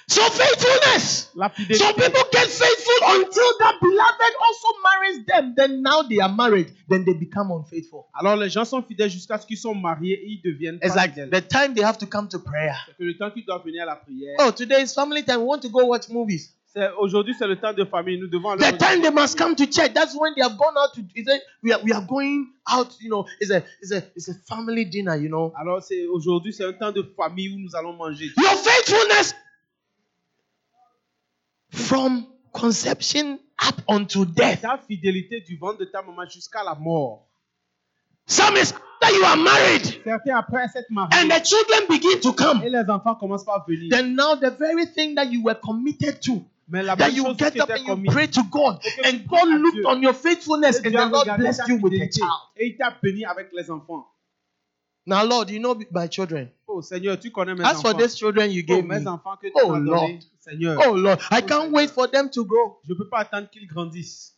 So, faithfulness. Some people get faithful until that beloved also marries them. Then now they are married. Then they become unfaithful. Alors les gens sont fidèles jusqu'à ce qu'ils sont mariés et ils deviennent It's pas like fidèles. the time they have to come to prayer. C'est que le temps qu'ils doivent venir à la prière. Oh, today is family time. We want to go watch movies. Aujourd'hui, c'est le temps de famille. Nous devons aller. The time they must come to church. That's when they have gone out to. Said, "We are we are going out. You know, it's a it's a it's a family dinner. You know." Alors c'est aujourd'hui, c'est un temps de famille où nous allons manger. Your faithfulness from conception up unto death. Ta fidélité du ventre de ta maman jusqu'à la mort. Some is that you are married Certains après s'être and the children begin to come. et les enfants commencent par venir. Then now the very thing that you were committed to, Mais la that you get up and you pray to God, and God looked on your faithfulness, and the Lord blessed you with a child. Et il t'a béni avec les enfants. Now, Lord, you know my children. Oh Seigneur, tu connais mes As for these children you oh, gave mes me, enfants que tu Oh, Lord. Seigneur, oh Lord, I oh, can't wait for them to grow. je peux pas attendre qu'ils grandissent.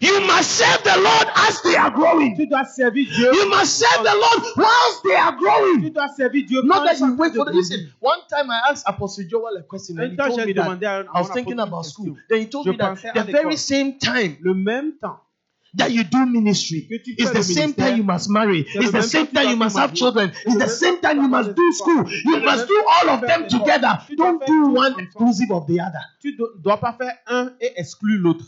You must serve the Lord as they are growing. Tu dois servir Dieu. You must serve the Lord whilst they are growing. Tu dois servir Dieu. Not that you wait for them. Listen, one time I asked Apostle Joel a question and he told me that demandé à un I was thinking about school. Then he told me that the very same time Le même temps that you do ministry is the same time you must marry. It's the same time you must have children. It's the same time you must do school. You must do all of them together. Don't do one exclusive of the other. Tu dois pas faire un et exclure l'autre.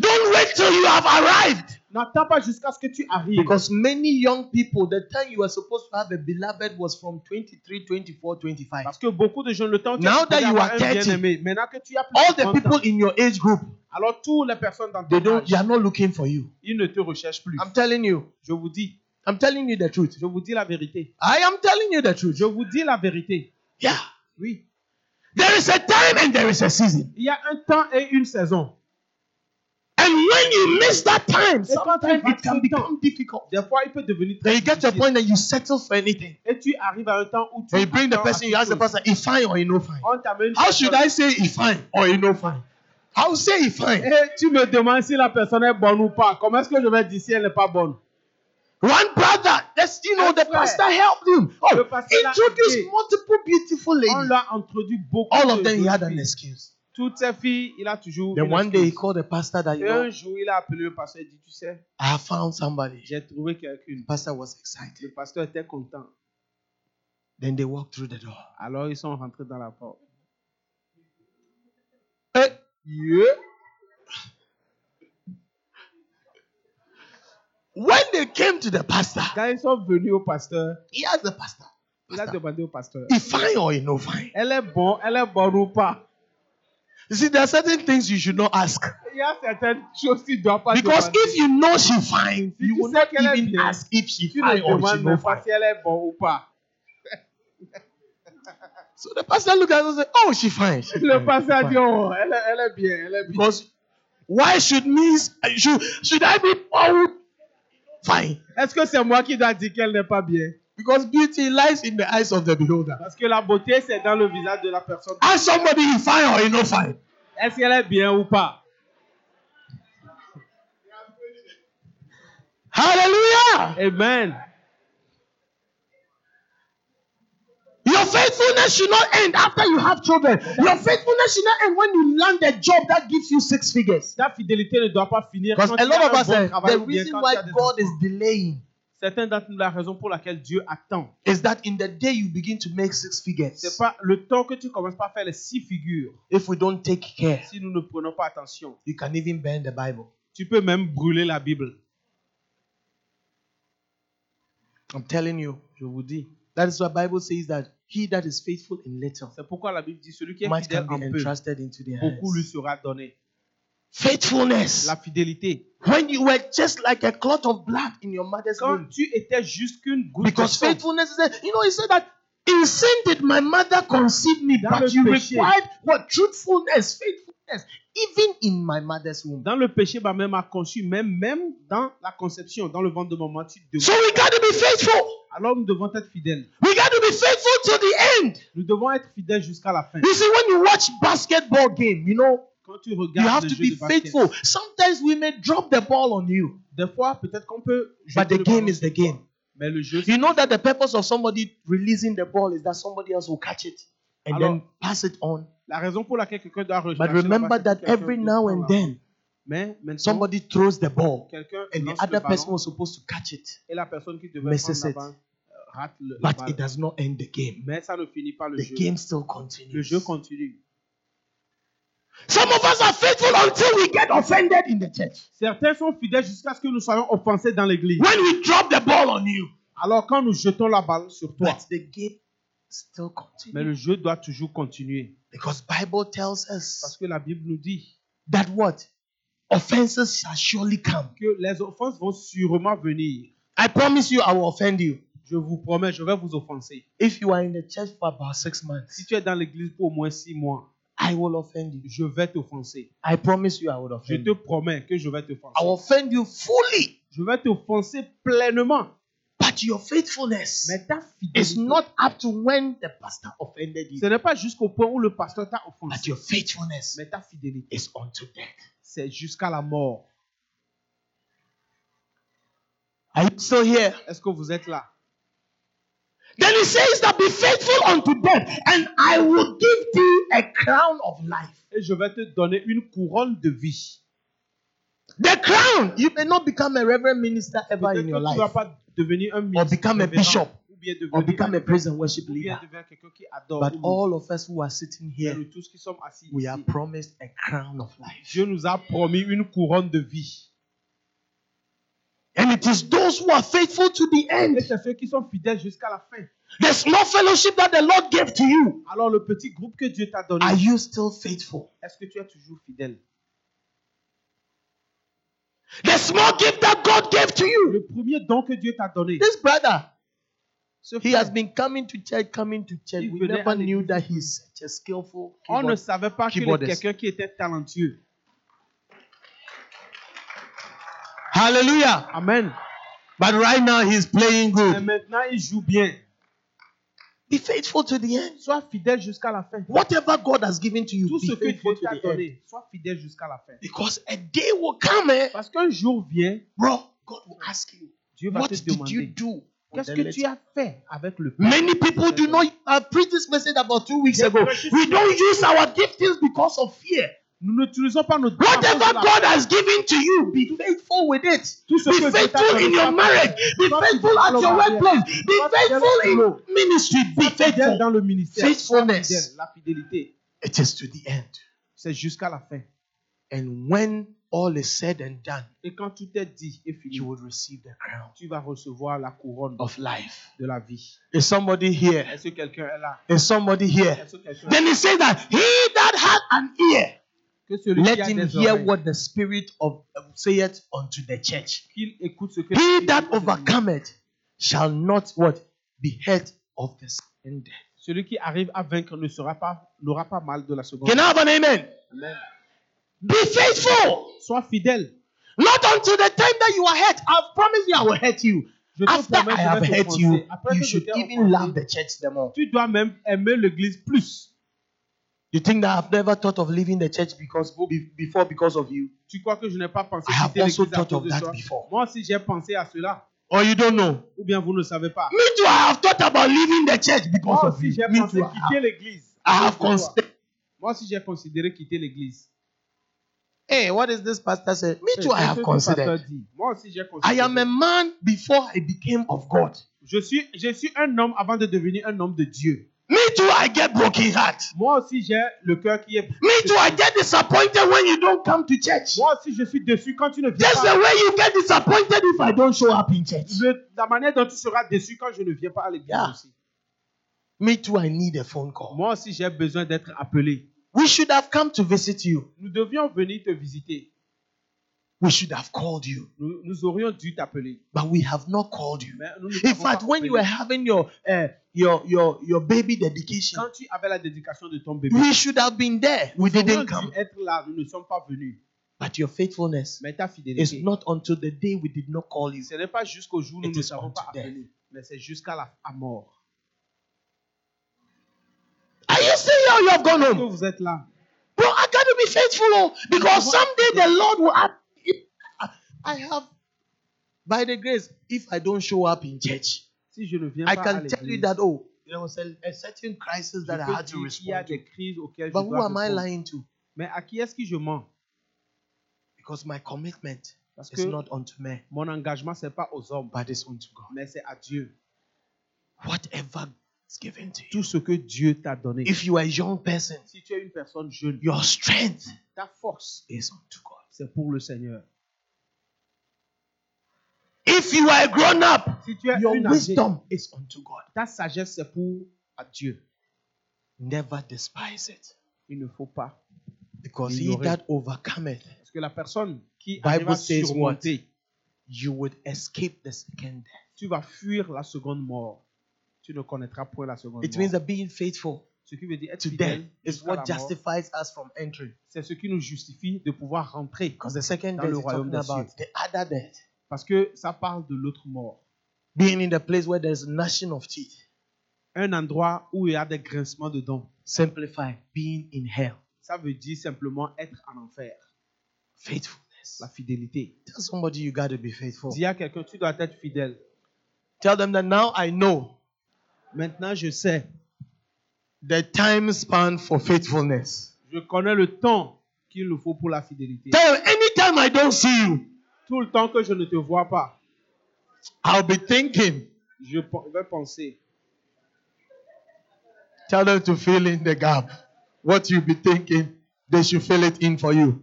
Don't wait till you have arrived. N'attends pas jusqu'à ce que tu arrives. Because many young people, the time you were supposed to have a beloved was from 23, 24, 25. Parce que beaucoup de jeunes, le temps où tu Now that you avoir are un 30, bien-aimé, maintenant que tu as plus All de the 30 people in your age group, alors toutes les personnes dans they ton don't, âge, they are not looking for you. ils ne te recherchent plus. I'm telling you. Je vous dis, I'm telling you the truth. je vous dis la vérité. I am telling you the truth. Je vous dis la vérité. Yeah. Oui. There is a time and there is a season. Il y a un temps et une saison. And when you miss that time, Et quand tu sometimes it can ce become difficult. Des fois, il peut devenir Then très you get to a difficile. point that you settle for anything. Et tu arrives à un temps où tu you bring the person, you ask the person, fine or no fine? On How should. I say he fine or no fine? I'll say fine. Et tu me demandes si la personne est bonne ou pas. Comment est-ce que je vais dire si elle n'est pas bonne? One brother, that's you know, the pastor helped him. Oh, aidé. multiple beautiful On ladies. l'a introduit beaucoup All of them, he had an excuse. Toutes ces filles, il a toujours Then une one day he called the pastor that you know, un jour, il a appelé le pasteur et dit, tu sais, I have found somebody. j'ai trouvé quelqu'un. The pastor was excited. Le pasteur était content. Then they walked through the door. Alors, ils sont rentrés dans la porte. Hey, Yeah. When they came to the pastor, Quand ils sont venus au pasteur, he asked the pastor, il a Pastor, demandé au pasteur, he fine or he no fine? elle est bonne, elle est bonne ou pas? You see, there are certain things you should not ask. Il y a certaines choses ne pas Because demander. if you know she fine, Si you will not even bien, ask if she tu or she si elle est ou pas. So the pastor at and Oh, she Le pasteur dit, fine." oh, elle est, elle est bien, elle est bien. Because why should me should should I be bold? Fine? Est-ce que c'est moi qui dois dire qu'elle n'est pas bien? Because beauty lies in the eyes of the beholder. Parce que la beauté, c'est dans le visage de la personne. Ask somebody he fine or he no fine. Est-ce qu'elle est bien ou pas Hallelujah. Amen. Your faithfulness should not end after you have children. Your faithfulness should not end when you land a job that gives you six figures. Ta fidélité ne doit pas finir Because a lot of us the reason why tu as des God is delaying Certains d'entre nous, la raison pour laquelle Dieu attend, is that in the day you begin to make six figures, c'est pas le temps que tu commences pas à faire les six figures. if we don't take care, Si nous ne prenons pas attention, you can even burn the Bible. tu peux même brûler la Bible. I'm telling you. Je vous dis. That is why Bible says that he that is faithful in little C'est pourquoi la Bible dit celui qui est fidèle en peu, entrusted into their beaucoup lui sera donné. Faithfulness. La fidélité. When you were just like a clot of blood in your mother's Quand womb. tu étais juste qu'une goutte de Because sang, faithfulness is you know, he said that in sin did my mother conceive me, Dans but you péché. required what? Truthfulness, faithfulness, even in my mother's womb. dans le péché, ma mère m'a conçu, même, même dans la conception, dans le ventre de maman, tu devais. So we got to be faithful. Alors nous devons être fidèles. We got to be faithful to the end. Nous devons être fidèles jusqu'à la fin. You see, when you watch basketball game, you know, you have to be de basket, faithful. Sometimes we may drop the ball on you, des fois, peut-être qu'on peut. but the game is the game. Mais le jeu, You know that the purpose of somebody releasing the ball is that somebody else will catch it and Alors, then pass it on. la raison pour laquelle quelqu'un doit. But remember that every now and then. Mais somebody throws the ball and the other person was supposed to catch it, et la personne qui devait misses it. rate le, but balle. it does not end the game. Mais ça ne finit pas le The jeu. game still Le continues. jeu continue. Some of us are faithful until we get offended in the church. Certains sont fidèles jusqu'à ce que nous soyons offensés dans l'église. When we drop the ball on you, Alors quand nous jetons la balle sur toi, but the game still mais le continues. jeu doit toujours continuer. Because Bible tells Parce us que la Bible nous dit that what? offenses shall surely come. que les offenses vont sûrement venir. I promise you, I will offend you. Je vous promets, je vais vous offenser. If you are in the church for about six Si months, tu es dans l'église pour au moins six mois, I will offend you. je vais t'offenser. I promise you, I will Je offend te you. promets que je vais I will t'offenser. offend you fully. Je vais t'offenser pleinement. But your faithfulness Mais ta is fidélité, not up to when the pastor offended ce you. n'est pas jusqu'au point où le pasteur t'a But offensé. your faithfulness Mais ta fidélité, is unto death. c'est jusqu'à la mort. Are you still here? Est-ce que vous êtes là? Then he says that be faithful unto death, and I will give thee a crown of life. Et je vais te donner une couronne de vie. The crown. You may not become a reverend minister ever in your tu vas life, pas devenir un ministre, become a bishop, ou bien or become a praise and worship leader. qui adore. But all of us who are sitting here, tous qui sommes assis we are promised a crown of life. Dieu nous a promis une couronne de vie. And it is those who are faithful to the Et end. c'est ceux qui sont fidèles jusqu'à la fin. The small fellowship that the Lord gave to you. Alors le petit groupe que Dieu t'a donné, Are you still faithful? est-ce que tu es toujours fidèle? The small gift that God gave to you. Le premier don que Dieu t'a donné, This brother, ce he frère, has been coming to church, coming to church. We never knew that he's such a skillful on ne savait pas qu'il keyboardist. quelqu'un qui était talentueux. Hallelujah. Amen. But right now he's playing Mais good. maintenant, il joue bien. Be faithful to the end. Sois fidèle jusqu'à la fin. Whatever God has given to you, Tout ce be que faithful Dieu t'a the end. donné, sois fidèle jusqu'à la fin. Because a day will come, eh, Parce qu'un jour vient, bro. God will ask you, Dieu va what te did you demander? do? qu'est-ce que tu as fait avec le peu. Many people do not. I preached this message about two weeks ago. We don't use our giftings because of fear. Nous n'utilisons pas notre Whatever God has given to you, be faithful with it. Be faithful in your marriage. Be faithful at your workplace. Be faithful in ministry. Be faithful. dans le ministère. Faithfulness. fidèle. La fidélité, It is to the end. c'est jusqu'à la fin. And when all is said and done, Et quand tout est dit et fini, you will receive the crown tu vas recevoir la couronne of life. de la vie. Is somebody here? Est-ce que quelqu'un est là? Is somebody here? Est-ce que quelqu'un Then he says that he that had an ear, let him hear what the Spirit of um, saith unto the church. qu'il écoute ce que He that dit aux églises. overcometh shall not what be hurt of the second death. Celui qui arrive à vaincre ne sera pas n'aura pas mal de la seconde. Can I have an amen? Amen. Be faithful. Sois fidèle. Not until the time that you are hurt. I've promised you I will hurt you. Je After I have hurt you, you should even love the church the more. Tu dois même aimer l'église plus. You think that I've never thought of leaving the church because be- before because of you? Tu crois que je n'ai pas pensé I have also thought of that before. Moi aussi j'ai pensé à cela. Or you don't know? Ou bien vous ne savez pas? Me too. I have thought about leaving the church because Moi of aussi you. j'ai Me pensé too. I quitter l'église. I have considered. Moi aussi j'ai considéré quitter l'église. Hey, what is this pastor say? Me too. I have considered. Moi aussi j'ai I considéré. am a man before I became of God. Je suis, je suis un homme avant de devenir un homme de Dieu. Me too. I get broken heart. Moi aussi j'ai le cœur qui est. Me too. I get disappointed when you don't come to church. Moi aussi je suis déçu quand tu ne viens pas. the way you get disappointed if I don't show up in church. Le- la manière dont tu seras déçu quand je ne viens pas à l'église Yeah. aussi. Me too. I need a phone call. Moi aussi j'ai besoin d'être appelé. We should have come to visit you. Nous devions venir te visiter. We should have called you, Nous, nous aurions dû t'appeler. but we have not called you. In fact, when you were having your uh, your your your baby dedication, Quand tu avais la dédication de ton bébé, we should have been there. We nous aurions didn't come. être là. Nous ne sommes pas venus. But your faithfulness Mais ta is not until the day we did not call you. ce n'est pas jusqu'au jour où nous ne is savons unto pas death. mais c'est jusqu'à la à mort. Are you still here? You have gone home, vous êtes là? bro. I got to be faithful, oh, because someday the Lord will. I have, by the grace, if I don't show up in church, Si je ne viens I pas à can tell you l'église, that oh, there was a, a certain crisis je that I peux had to y a respond to. des crises auxquelles But je who dois am I répondre. lying to? Mais à qui est-ce que je mens? Because my commitment Parce is que not unto men, mon engagement, ce n'est pas aux hommes, but it's unto God. mais c'est à Dieu. Whatever is given to you. Tout ce que Dieu t'a donné. If you are a young person, Si tu es une personne jeune, your strength ta force, is unto God. c'est pour le Seigneur. If you are a grown up, Si tu es your une âgée, wisdom is unto God. ta sagesse, c'est pour à Dieu. Never despise it. Il ne faut pas. Because he that overcometh Parce que la personne qui Bible says surmonter, You would escape the second death. tu vas fuir la seconde mort. Tu ne connaîtras point la seconde It mort. means that being faithful Ce qui veut dire être to death fidèle is what justifies us from entering. c'est ce qui nous justifie de pouvoir rentrer. Because the second Dans death le is royaume talking des about the other death. Parce que ça parle de l'autre mort. Being in the place where there's gnashing of teeth. Un endroit où il y a des grincements de dents. Simplify, being in hell. Ça veut dire simplement être en enfer. Faithfulness. La fidélité. Tell somebody you got to be faithful. Dis à quelqu'un, tu dois être fidèle. Tell them that now I know Maintenant, je sais. the time span for faithfulness. Je connais le temps qu'il nous faut pour la fidélité. Tell them anytime I don't see you, Tout le temps que je ne te vois pas, I'll be thinking. je vais penser. Tell them to fill in the gap. What you be thinking, they should fill it in for you.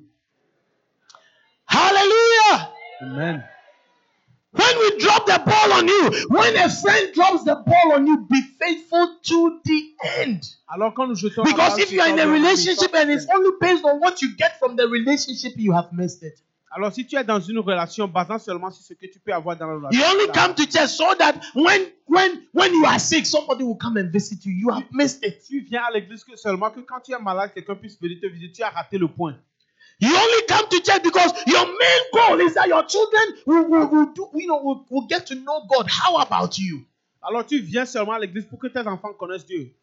Hallelujah! Amen. When we drop the ball on you, when a friend drops the ball on you, be faithful to the end. Alors quand nous jetons Because if you are in a relationship and it's only based on what you get from the relationship, you have missed it. Alors si tu es dans une relation basant seulement sur ce que tu peux avoir dans la relation, You only come to church so that when when when you are sick, somebody will come and visit you. You have missed it. tu viens à l'église que seulement que quand tu es malade, quelqu'un puisse venir te visiter, tu as raté le point. You only come to church because your main goal is that your children will, will, will do, you know, will, will get to know God. How about you? Alors tu viens seulement à l'église pour que tes enfants connaissent Dieu.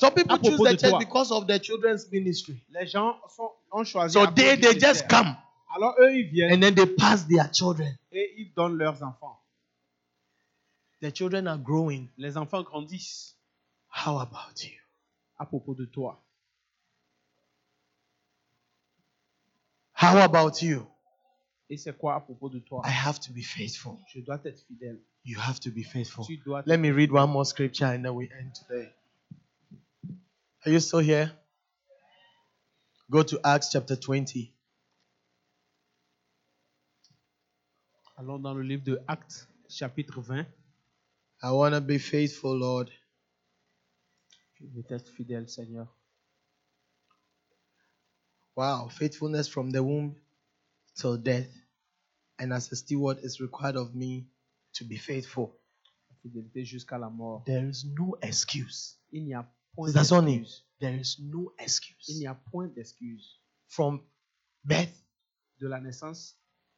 Some people choose the church because of their children's ministry. Les gens sont, ont choisi. So they, they just come Alors eux, ils viennent and then they pass their children. et ils donnent leurs enfants. The children are growing. Les enfants grandissent How about you? à propos de toi. How about you? Et c'est quoi à propos de toi I have to be faithful. Je dois être fidèle. You have to be faithful. Tu dois Let me read one more scripture and then we end today. Are you still here? Go to Acts chapter 20. Allons dans le livre de Actes, chapitre 20. I want to be faithful, Lord. Je veux être fidèle, Seigneur. Wow, faithfulness from the womb till death. And as a steward, it's required of me to be faithful. La fidélité jusqu'à la mort. There is no excuse. Il n'y a point d'excuse. there is no excuse. Il n'y a point d'excuse. From birth De la naissance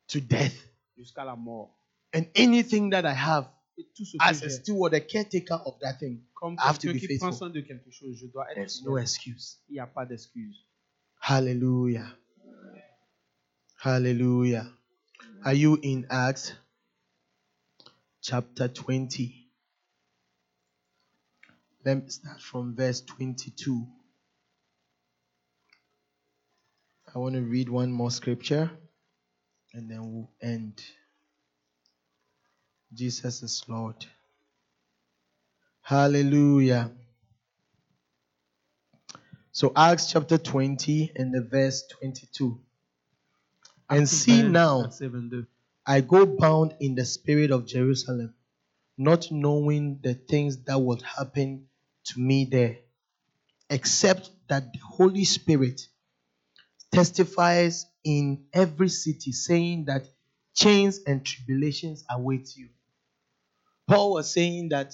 to death. Jusqu'à la mort. And anything that I have Et tout ce que as a steward, a caretaker of that thing, comme I have to be faithful. de quelque chose, je dois être there's no excuse. Il n'y a pas d'excuse. Hallelujah. Hallelujah. Are you in Acts chapter 20? Let me start from verse 22. I want to read one more scripture and then we'll end. Jesus is Lord. Hallelujah. So, Acts chapter 20 and the verse 22. And see now, I go bound in the spirit of Jerusalem, not knowing the things that would happen to me there, except that the Holy Spirit testifies in every city, saying that chains and tribulations await you. Paul was saying that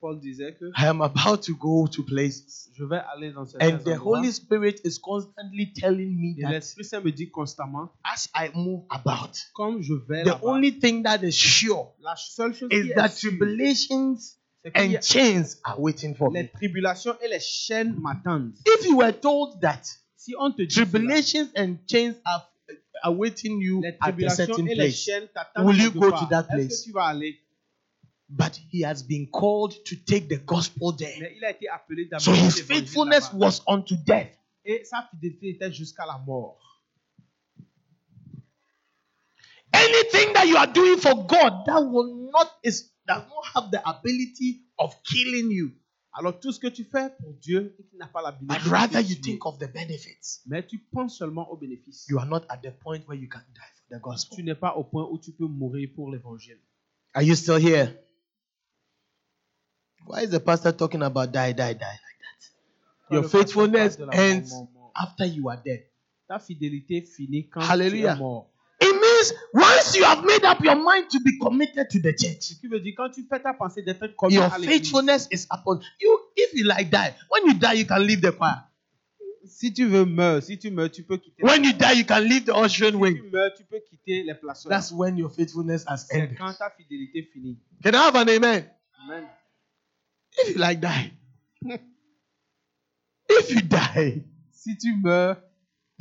Paul disait que I am about to go to places, je vais aller dans and the endroits. Holy Spirit is constantly telling me Et that l'Esprit Saint me dit constamment, as I move about, comme je vais the là-bas, only thing that is sure la seule chose is est that sûre, tribulations c'est qu'il y and chains are waiting for les me. tribulations et les chaînes m'attendent. If you were told that Si on te dit cela, tribulations and chains are awaiting you at a certain place, will you go to that place? que tu vas aller but he has been called to take the gospel there. Mais il a été appelé So his faithfulness was unto death. Et sa fidélité était jusqu'à la mort. Anything that you are doing for God that will not is does not have the ability of killing you, Alors tout ce que tu fais pour Dieu pas but de rather you think of the benefits. Mais tu penses seulement aux bénéfices. You are not at the point where you can die for the gospel. Tu n'es pas au point où tu peux mourir pour l'évangile. Are you still here? Why is the pastor talking about die, die, die like that? Your le pasteur faithfulness parle de la mort, ends after you are dead. Ta fidélité finit quand Hallelujah. tu es mort. Means once you have made up your mind to be committed to the church, qui veut dire quand tu fais ta pensée d'être commis your à l'église. faithfulness is upon you. If you like die, when you die, you can leave the choir. Si tu veux meurs, si tu meurs, tu peux quitter. When you die, you can leave the ushering si wing. tu meurs, tu peux quitter les placeurs. That's when your faithfulness has C'est ended. quand ta fidélité finit. Can I have an amen? Amen. If you like die, if you die, Si tu meurs,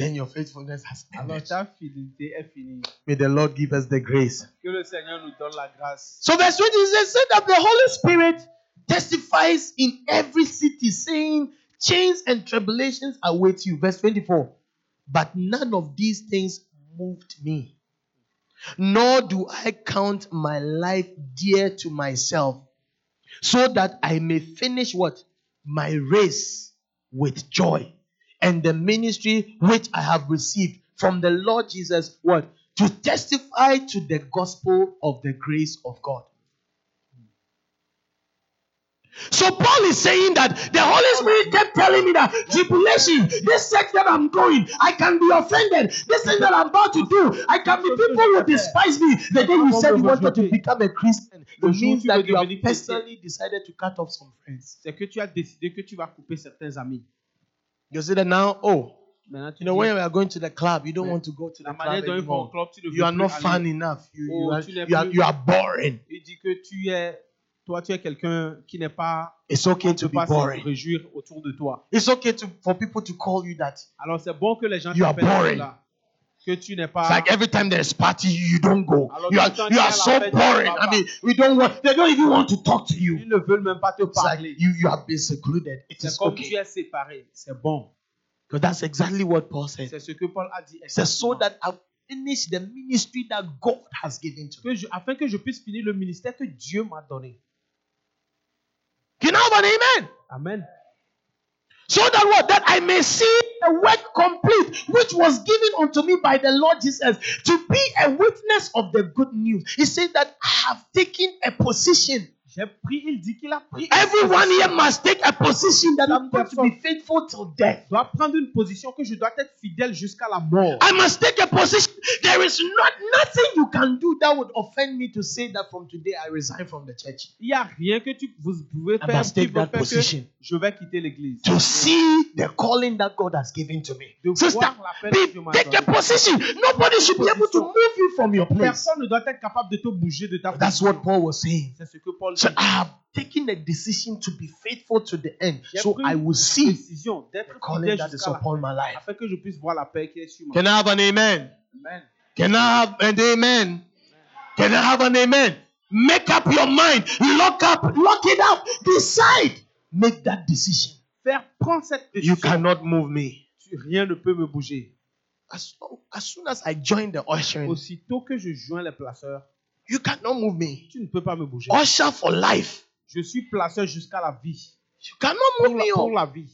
then your faithfulness has ended. ta fidélité est finie. May the Lord give us the grace. Que le Seigneur nous donne la grâce. So verse 20 says, said that the Holy Spirit testifies in every city, saying, chains and tribulations await you. Verse 24. But none of these things moved me. Nor do I count my life dear to myself, so that I may finish what? My race with joy. And the ministry which I have received from the Lord Jesus, what? To testify to the gospel of the grace of God. So Paul is saying that the Holy Spirit kept telling me that tribulation, this sex that I'm going, I can be offended. This thing that I'm about to do, I can be people will despise me. The day you said you wanted to become a Christian, it means that you have personally decided to cut off some friends. C'est que tu as décidé que tu vas couper certains amis. You see that now? Oh, you know, when we are going to the club, you don't want to go to the club anymore. You are not fun enough. You, you, Oh, are, tu n'es you, are, plus- you are boring. Il dit que tu es, toi, tu es quelqu'un qui n'est pas, It's okay to be pas se boring. réjouir autour de toi. It's okay to, for people to call you that. Alors c'est bon que les gens You are t'appellent boring. là, que tu n'es pas. It's like every time there's party, you don't go. Alors, You are, you so boring. I pas. mean, we don't want. They don't even want to talk to you. Ils ne veulent même pas te like parler. you, you have been secluded. It C'est is comme tu es séparé. C'est bon. Because that's exactly what Paul said. C'est ce que Paul a dit. Said, so that I finish the ministry that God has given to me. Que je- afin que je puisse finir le ministère que Dieu m'a donné. Can I have an amen? Amen. So that what? That I may see the work complete, which was given unto me by the Lord Jesus, to be a witness of the good news. He said that I have taken a position. J'ai pris, il dit qu'il a pris. Everyone here must take a position that I'm going to be faithful till death. dois prendre une position que je dois être fidèle jusqu'à la mort. I must take a position. There is not nothing you can do that would offend me to say that from today I resign from the church. Il n'y a rien que tu vous pouvez I faire must qui take va that faire position. que je vais quitter l'église. To see the calling that God has given to me. De Sister, be- take a position. Nobody should be able to move you from your place. Personne ne doit être capable de te bouger de ta That's what Paul was saying. C'est ce que Paul. So I have taken a decision to be faithful to the end. So I will see décision the calling fidèle that is upon my life. afin que je puisse voir la paix qui est sur moi. Can I have an amen? Amen. Can I have an amen? Can I have an amen? Make up your mind. Lock up. Lock it up. Decide. Make that decision. Faire prendre cette You décision. cannot move me. Tu- Rien ne peut me bouger. As, as soon as I join the ushering, Aussitôt que je joins les placeurs, you cannot move me. tu ne peux pas me bouger. Usher for life. Je suis placeur jusqu'à la vie. You cannot Pour move la, me. pour on. la vie.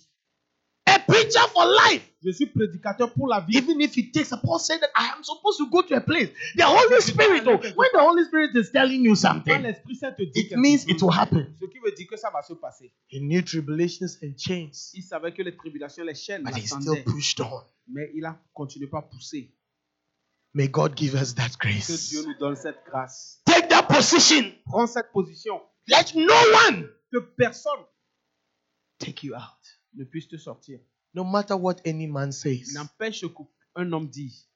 A preacher for life. Je suis prédicateur pour la vie. Even if it takes, Paul said that I am supposed to go to a place. The Holy Spirit, though, when the Holy Spirit is telling you Quand something, it means it will happen. ce qui veut dire que ça va se passer. He knew tribulations and chains, Il savait que les tribulations, les chaînes but he still pushed on. mais il a continué pas à pousser. May God give us that grace. Que. Dieu nous donne cette grâce. Take that position. Prends cette position. Let no one Que personne take you out. ne puisse te sortir. No matter what any man says, N'empêche qu'un homme dit,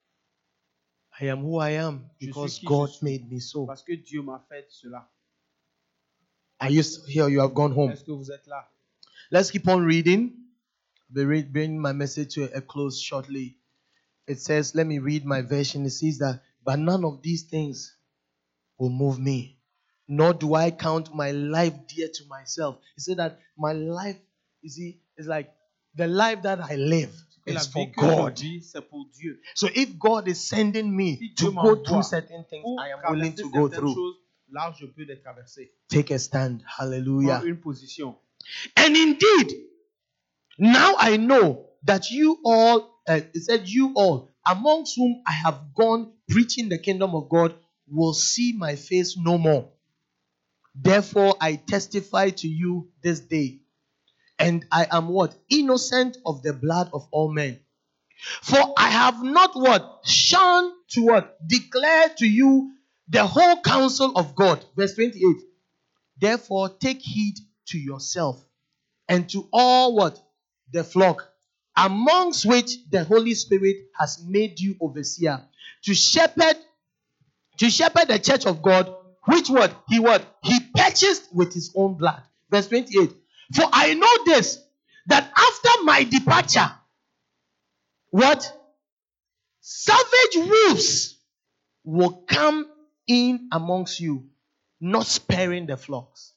I am who I am because God made me so. parce que Dieu m'a fait cela. Are you here? You have gone home. Est-ce que vous êtes là? Let's keep on reading. I'll be bringing my message to a close shortly. It says, let me read my version. It says that, but none of these things will move me, nor do I count my life dear to myself. He said that my life, you see, is like the life that I live is for vie que je God. vis, c'est pour Dieu. So if God is sending me to go through certain things, I am willing to go through. choses, là, je peux les traverser. Take a stand. Hallelujah. Prends une position. And indeed, now I know that you all, uh, it said, you all, amongst whom I have gone preaching the kingdom of God, will see my face no more. Therefore, I testify to you this day. And I am what? Innocent of the blood of all men. For I have not what? Shunned to what? Declare to you the whole counsel of God. Verse 28. Therefore, take heed to yourself and to all what? The flock, amongst which the Holy Spirit has made you overseer, to shepherd, to shepherd the church of God, which what? He what? He purchased with his own blood. Verse 28. For I know this, that after my departure, what? Savage wolves will come in amongst you, not sparing the flocks.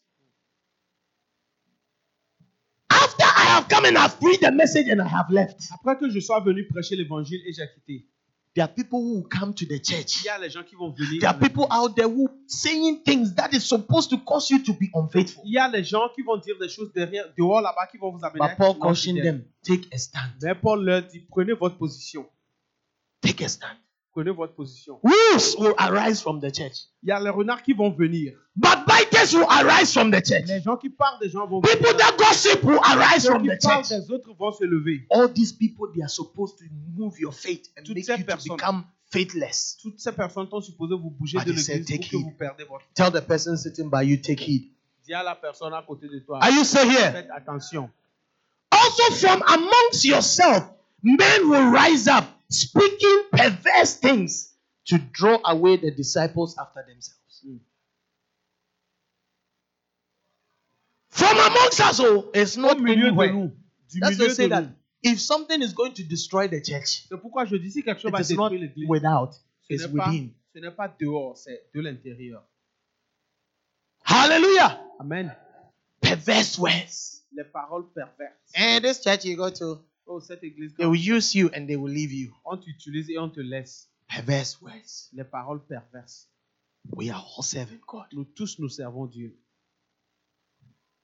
Have come and have preached the message and I have left, Après que je sois venu prêcher l'évangile et j'ai quitté, there are people who will come to the church. il y a les gens qui vont venir. There are people out there who saying things that is supposed to cause you to be unfaithful. Il y a les gens qui vont dire des choses derrière, dehors là-bas, qui vont vous amener. But Paul cautioned them, take a stand. Mais Paul leur dit prenez votre position. Take a stand. Prenez votre position. Wolves will arise from the church? Il y a les renards qui vont venir. But biters will arise from the church. Les gens qui parlent des gens vont People venir. that gossip will arise from qui the parlent church. des autres vont se lever. All these people, they are supposed to move your faith and Toutes make ces you to personnes- become faithless. Toutes ces personnes sont supposées vous bouger But de l'église pour que vous perdez votre. Tell the person sitting by you, take heed. Dis à la personne à côté de toi. Are you still here? Faites attention. Also, from amongst yourself, men will rise up, speaking perverse things to draw away the disciples after themselves. Mm. From amongst us, oh, it's not anywhere. That's milieu to say that if something is going to destroy the church, C'est pourquoi je dis si quelque chose it not détruire l'église, without, it's within. ce n'est pas dehors, c'est de l'intérieur. Hallelujah. Amen. Perverse words. Les paroles perverses. And this church you go to, Oh, cette église, they will use you and they will leave you. on t'utilise et on te laisse. Perverse words. Les paroles perverses. We are all serving God. Nous tous, nous servons Dieu.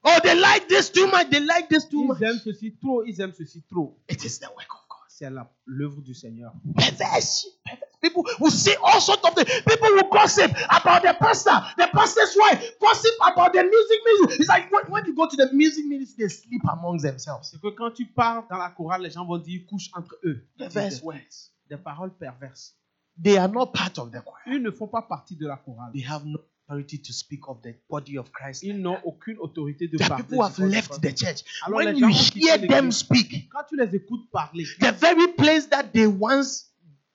Oh, they like this too much. They like this too much. Ils aiment ceci trop, ils aiment ceci trop. It is the work. C'est l'œuvre du Seigneur. Perverse. perverse. People will say all sorts of things. People will gossip about the pastor, the pastor's wife, gossip about the music ministry. It's like when, when you go to the music ministry, they sleep amongst themselves. C'est que quand tu parles dans la chorale, les gens vont dire couche entre eux. Perverse Des, words. des paroles perverses. They are not part of the choir. Ils ne font pas partie de la chorale. They have no authority to speak of the body of Christ. Ils n'ont aucune autorité de parler. people have left the church. Alors When you hear them speak, Quand tu les écoutes parler, the very place that they once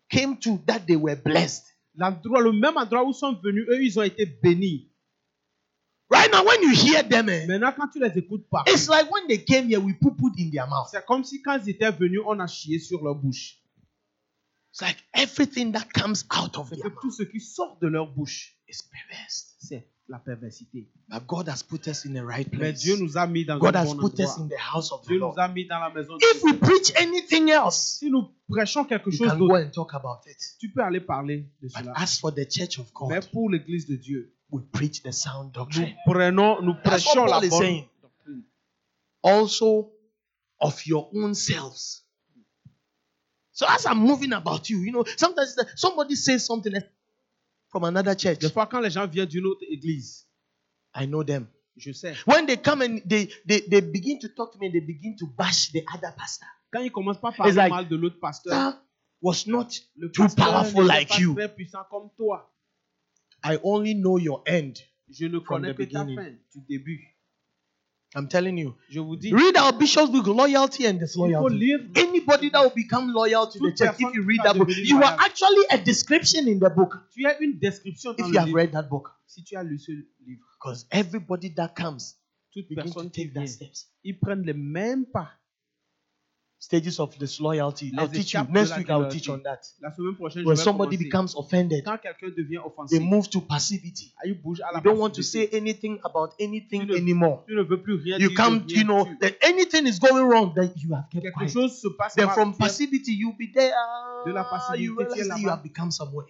came to, that they were blessed. l'endroit, le même endroit où sont venus, eux, ils ont été bénis. Right now, when you hear them, eh, Maintenant, quand tu les écoutes parler, it's like when they came here, we put put in their mouth. c'est comme si quand ils étaient venus, on a chié sur leur bouche. It's like everything that comes out of C'est their que mouth tout ce qui sort de leur bouche, perverse. c'est la perversité. But God has put us in the right Mais place. Dieu nous a mis dans God has bon put us in endroit. the house of the Dieu nous Lord. a mis dans la maison If we Dieu. preach anything else, Si nous prêchons quelque chose can go d'autre, and talk about it. tu peux aller parler de But cela. as for the church of Mais God, pour l'église de Dieu, we preach the sound nous doctrine. prenons, nous That's prêchons what la Paul is bonne saying. doctrine. Also of your own selves. So as I'm moving about you, you know, sometimes somebody says something from another church. Des fois, quand les gens viennent d'une autre église, I know them. je sais, When they come and they, they, they begin to talk to me, they begin to bash the other pastor. quand ils commencent pas à parler like, mal de l'autre pasteur, was not le too powerful like you. très puissant comme toi. I only know your end. Je ne From connais the que ta beginning. fin du début. I'm telling you. Je vous dis, Read our bishop's book, Loyalty and Disloyalty. Anybody that will become loyal to the church, if you read that book, you are actually a description in the book. Tu as une description dans If you have read that book. Si tu as lu ce livre, Because everybody that comes toute begin to take that steps. ils prennent les mêmes pas. Stages of disloyalty. I'll teach you. Next week I'll teach on that. La semaine prochaine, When somebody becomes offended, Quand quelqu'un devient they move to passivity. il bouge à You don't want to say anything about anything anymore. Tu ne veux plus rien You come, you know, that anything is going wrong, then you have kept quiet. chose se passe Then from passivity, you'll be there. De la ah, passivité, You realize that you have become somewhere.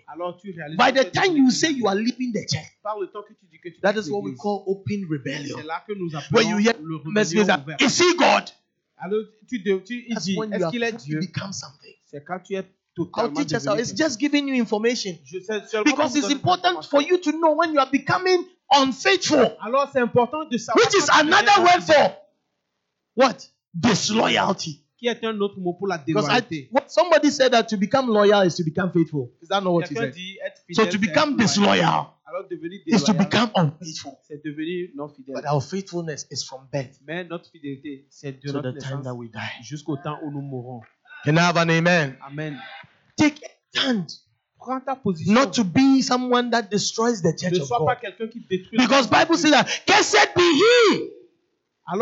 By the time you say you are leaving the church, par le temps que tu dis que tu that is what we call open rebellion. C'est là que nous When you hear messages that, is he God? Alors tu, de- tu That's you est-ce qu'il est to Dieu become something. C'est quand tu es I'll teach us how. It's just giving you information. Je sais seulement Because it's important for you to know when you are becoming unfaithful, Alors c'est important de savoir which is another word for what? Disloyalty. qui est un autre mot pour la Because I, somebody said that to become loyal is to become faithful. Is that not what he said? So to become disloyal is to become unfaithful. c'est devenir non fidèle. But our faithfulness is from birth Mais notre fidélité, c'est de to the time that we die. jusqu'au temps où nous mourrons. Can I have an amen? Amen. Take a stand Prends ta position. not to be someone that destroys the church of God. quelqu'un qui détruit. la Because Bible says that cursed be he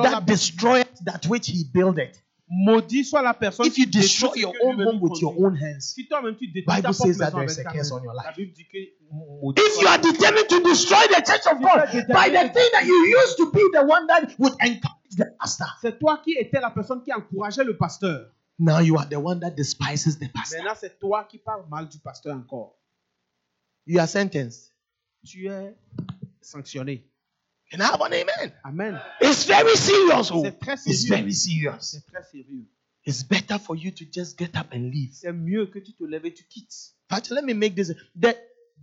that destroyeth that which he buildeth. Maudit soit la personne If you destroy your own home with your own hands, Si toi-même tu détruis ta says that there is avec a curse on your la life. Bible dit que maudit if you are determined to destroy the church of God by the thing that you used to be the one that would encourage the pastor, C'est toi qui étais la personne qui encourageait le pasteur. now you are the one that despises the pastor. Maintenant, c'est toi qui parles mal du pasteur encore. You are sentenced. Tu es sanctionné. Can I have an amen? Amen. It's very serious. oh. C'est très It's very serious. C'est très sérieux. It's better for you to just get up and leave. C'est mieux que tu te lèves et tu quittes. But let me make this the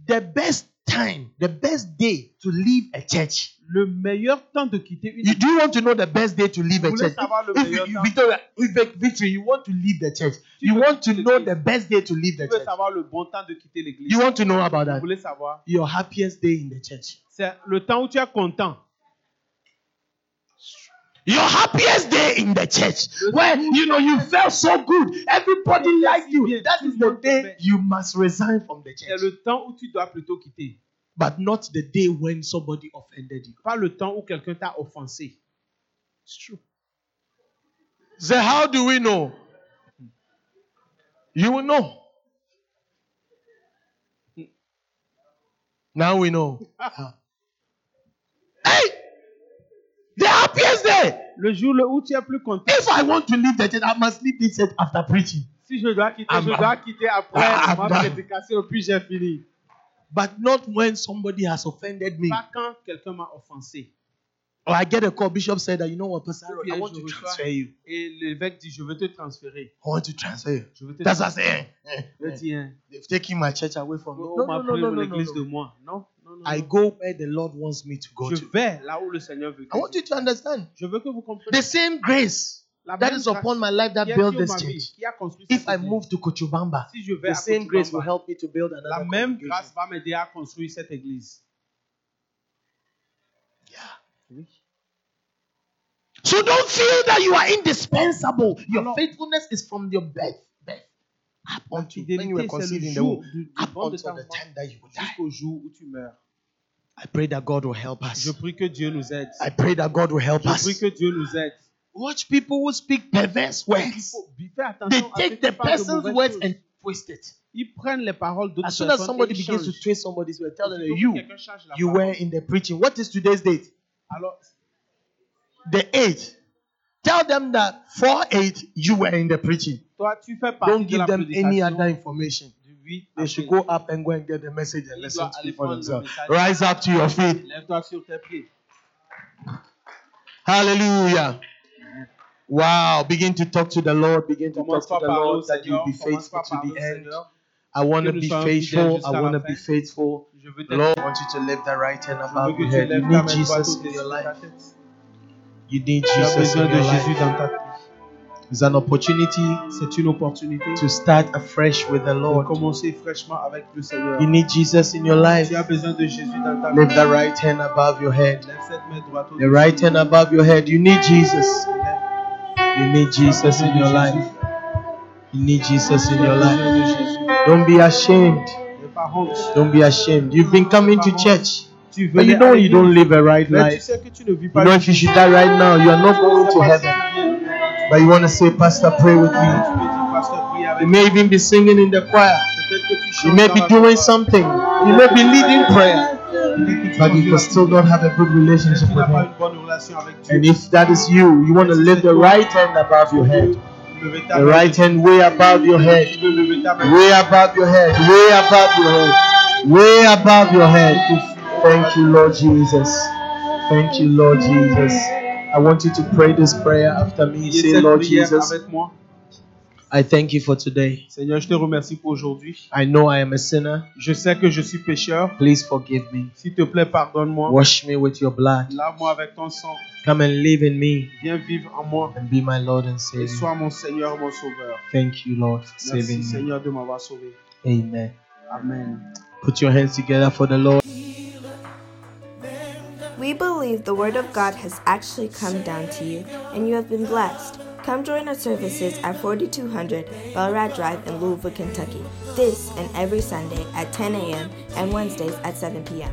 the best time, the best day to leave a church. Le meilleur temps de quitter une You do want to know the best day to leave a church? savoir le If you? Victoria, if Victory, you want to leave the church. Tu You want to know the best day to leave the church. savoir le bon temps de quitter l'église. You want to know about Vous that? voulez savoir Your happiest day in the church. C'est le temps où tu es content. Your happiest day in the church, where you know you felt so good, everybody liked you. That is the day you must resign from the C'est church, le temps où tu dois plutôt quitter. but not the day when somebody offended you. Pas le temps où quelqu'un t'a offensé. It's true. So how do we know? You will know. Hmm. Now we know. hey, the happiest day. Le jour où tu es plus content. If I want to leave the church, I must leave this church after preaching. Si je dois quitter, I'm- je dois quitter après Ah, ma I'm done. prédication, puis j'ai fini. But not when somebody has offended me. Pas quand quelqu'un m'a offensé. Or I get a call. Bishop said that you know what, Pastor, I want to transfer you. Et l'évêque dit, je veux te transférer. I want to transfer you. Je veux te That's what I say. hein, They've taken my church away from me. on No, m'a no, no, pris no, no, no, l'église de no. moi. Non, non, non? I mm. go where the Lord wants me to go Je vais là où le Seigneur veut que I want you to understand Je veux que vous compreniez. the same grace that is upon my life that built this church. qui a construit If I move to Kochubamba, si the same grace will help me to build another la même grâce va m'aider à construire cette église. Oui. So don't feel that you are indispensable. Your Alors- faithfulness is from your birth, birth up until when you were conceived in the womb, up until the time that you will die. jusqu'au jour où tu meurs. I pray that God will help us. Je prie que Dieu nous aide. I pray that God will help Je prie us. que Dieu nous aide. Watch people who speak perverse words. faire They attention à ceux take qui the parlent de person's mauvaises words choses. and twist it. Ils prennent les paroles d'autres As soon as personnes somebody ils begins to changent. twist somebody's word, tell them Aussitôt que you, quelqu'un change la you parole, were in the preaching. What is today's date? alors The 8th. Tell them that 4 8 you were in the preaching. toi tu fais partie Don't de give la them any prédication other information. Du 8 They should go up and go and get the message and listen to it for themselves. Rise up to your feet. Lève-toi sur tes pieds. Hallelujah. Wow. Begin to talk to the Lord. Begin to talk to the Lord that you'll be faithful to the end. I want to be faithful. I want to be faithful. Je veux The Lord t'être wants you to lift the right hand above your head. You need Jesus in your life. You need Jesus in your life. Dans ta vie. It's an opportunity C'est une opportunité to start afresh with the de Lord. commencer fraîchement avec le Seigneur. You need Jesus in your life. Tu as besoin de Jésus dans ta vie. Lift the right hand above your head. Lève cette main droite The right hand above your head. You need Jesus. You need Jesus in your life. You need Jesus in your life. Don't be ashamed. N'aie pas honte. Don't be ashamed. You've been coming to church, but you know you don't live a right life. sais que tu ne vis You know, if you should die right now, you are not going to heaven. But you want to say, Pastor, pray with me. Tu me dis, pasteur, prie avec You may even be singing in the choir. Peut-être que tu You may be doing something. You may be leading prayer. But you can still not have a good relationship with Him. une bonne relation avec Dieu. And if that is you, you want to lift the right hand above your head. The right hand way above your head. Tu veux lever ta. Way above your head. Way above your head. Way above your head. Thank you, Lord Jesus. Thank you, Lord Jesus. I want you to pray this prayer after me. Say, cette Lord prière Jesus, avec moi. I thank you for today. Seigneur, je te remercie pour aujourd'hui. I know I am a sinner. Je sais que je suis pécheur. Please forgive me. S'il te plaît, pardonne-moi. Wash me with your blood. Lave-moi avec ton sang. Come and live in me Viens vivre en moi. and be my Lord and Et Savior. sois mon Seigneur, mon sauveur. Thank you, Lord, for Merci, saving me. Seigneur, de m'avoir sauvé. Amen. Amen. Put your hands together for the Lord. We believe the Word of God has actually come down to you and you have been blessed. Come join our services at 4200 Belrad Drive in Louisville, Kentucky. This and every Sunday at 10 a.m. and Wednesdays at 7 p.m.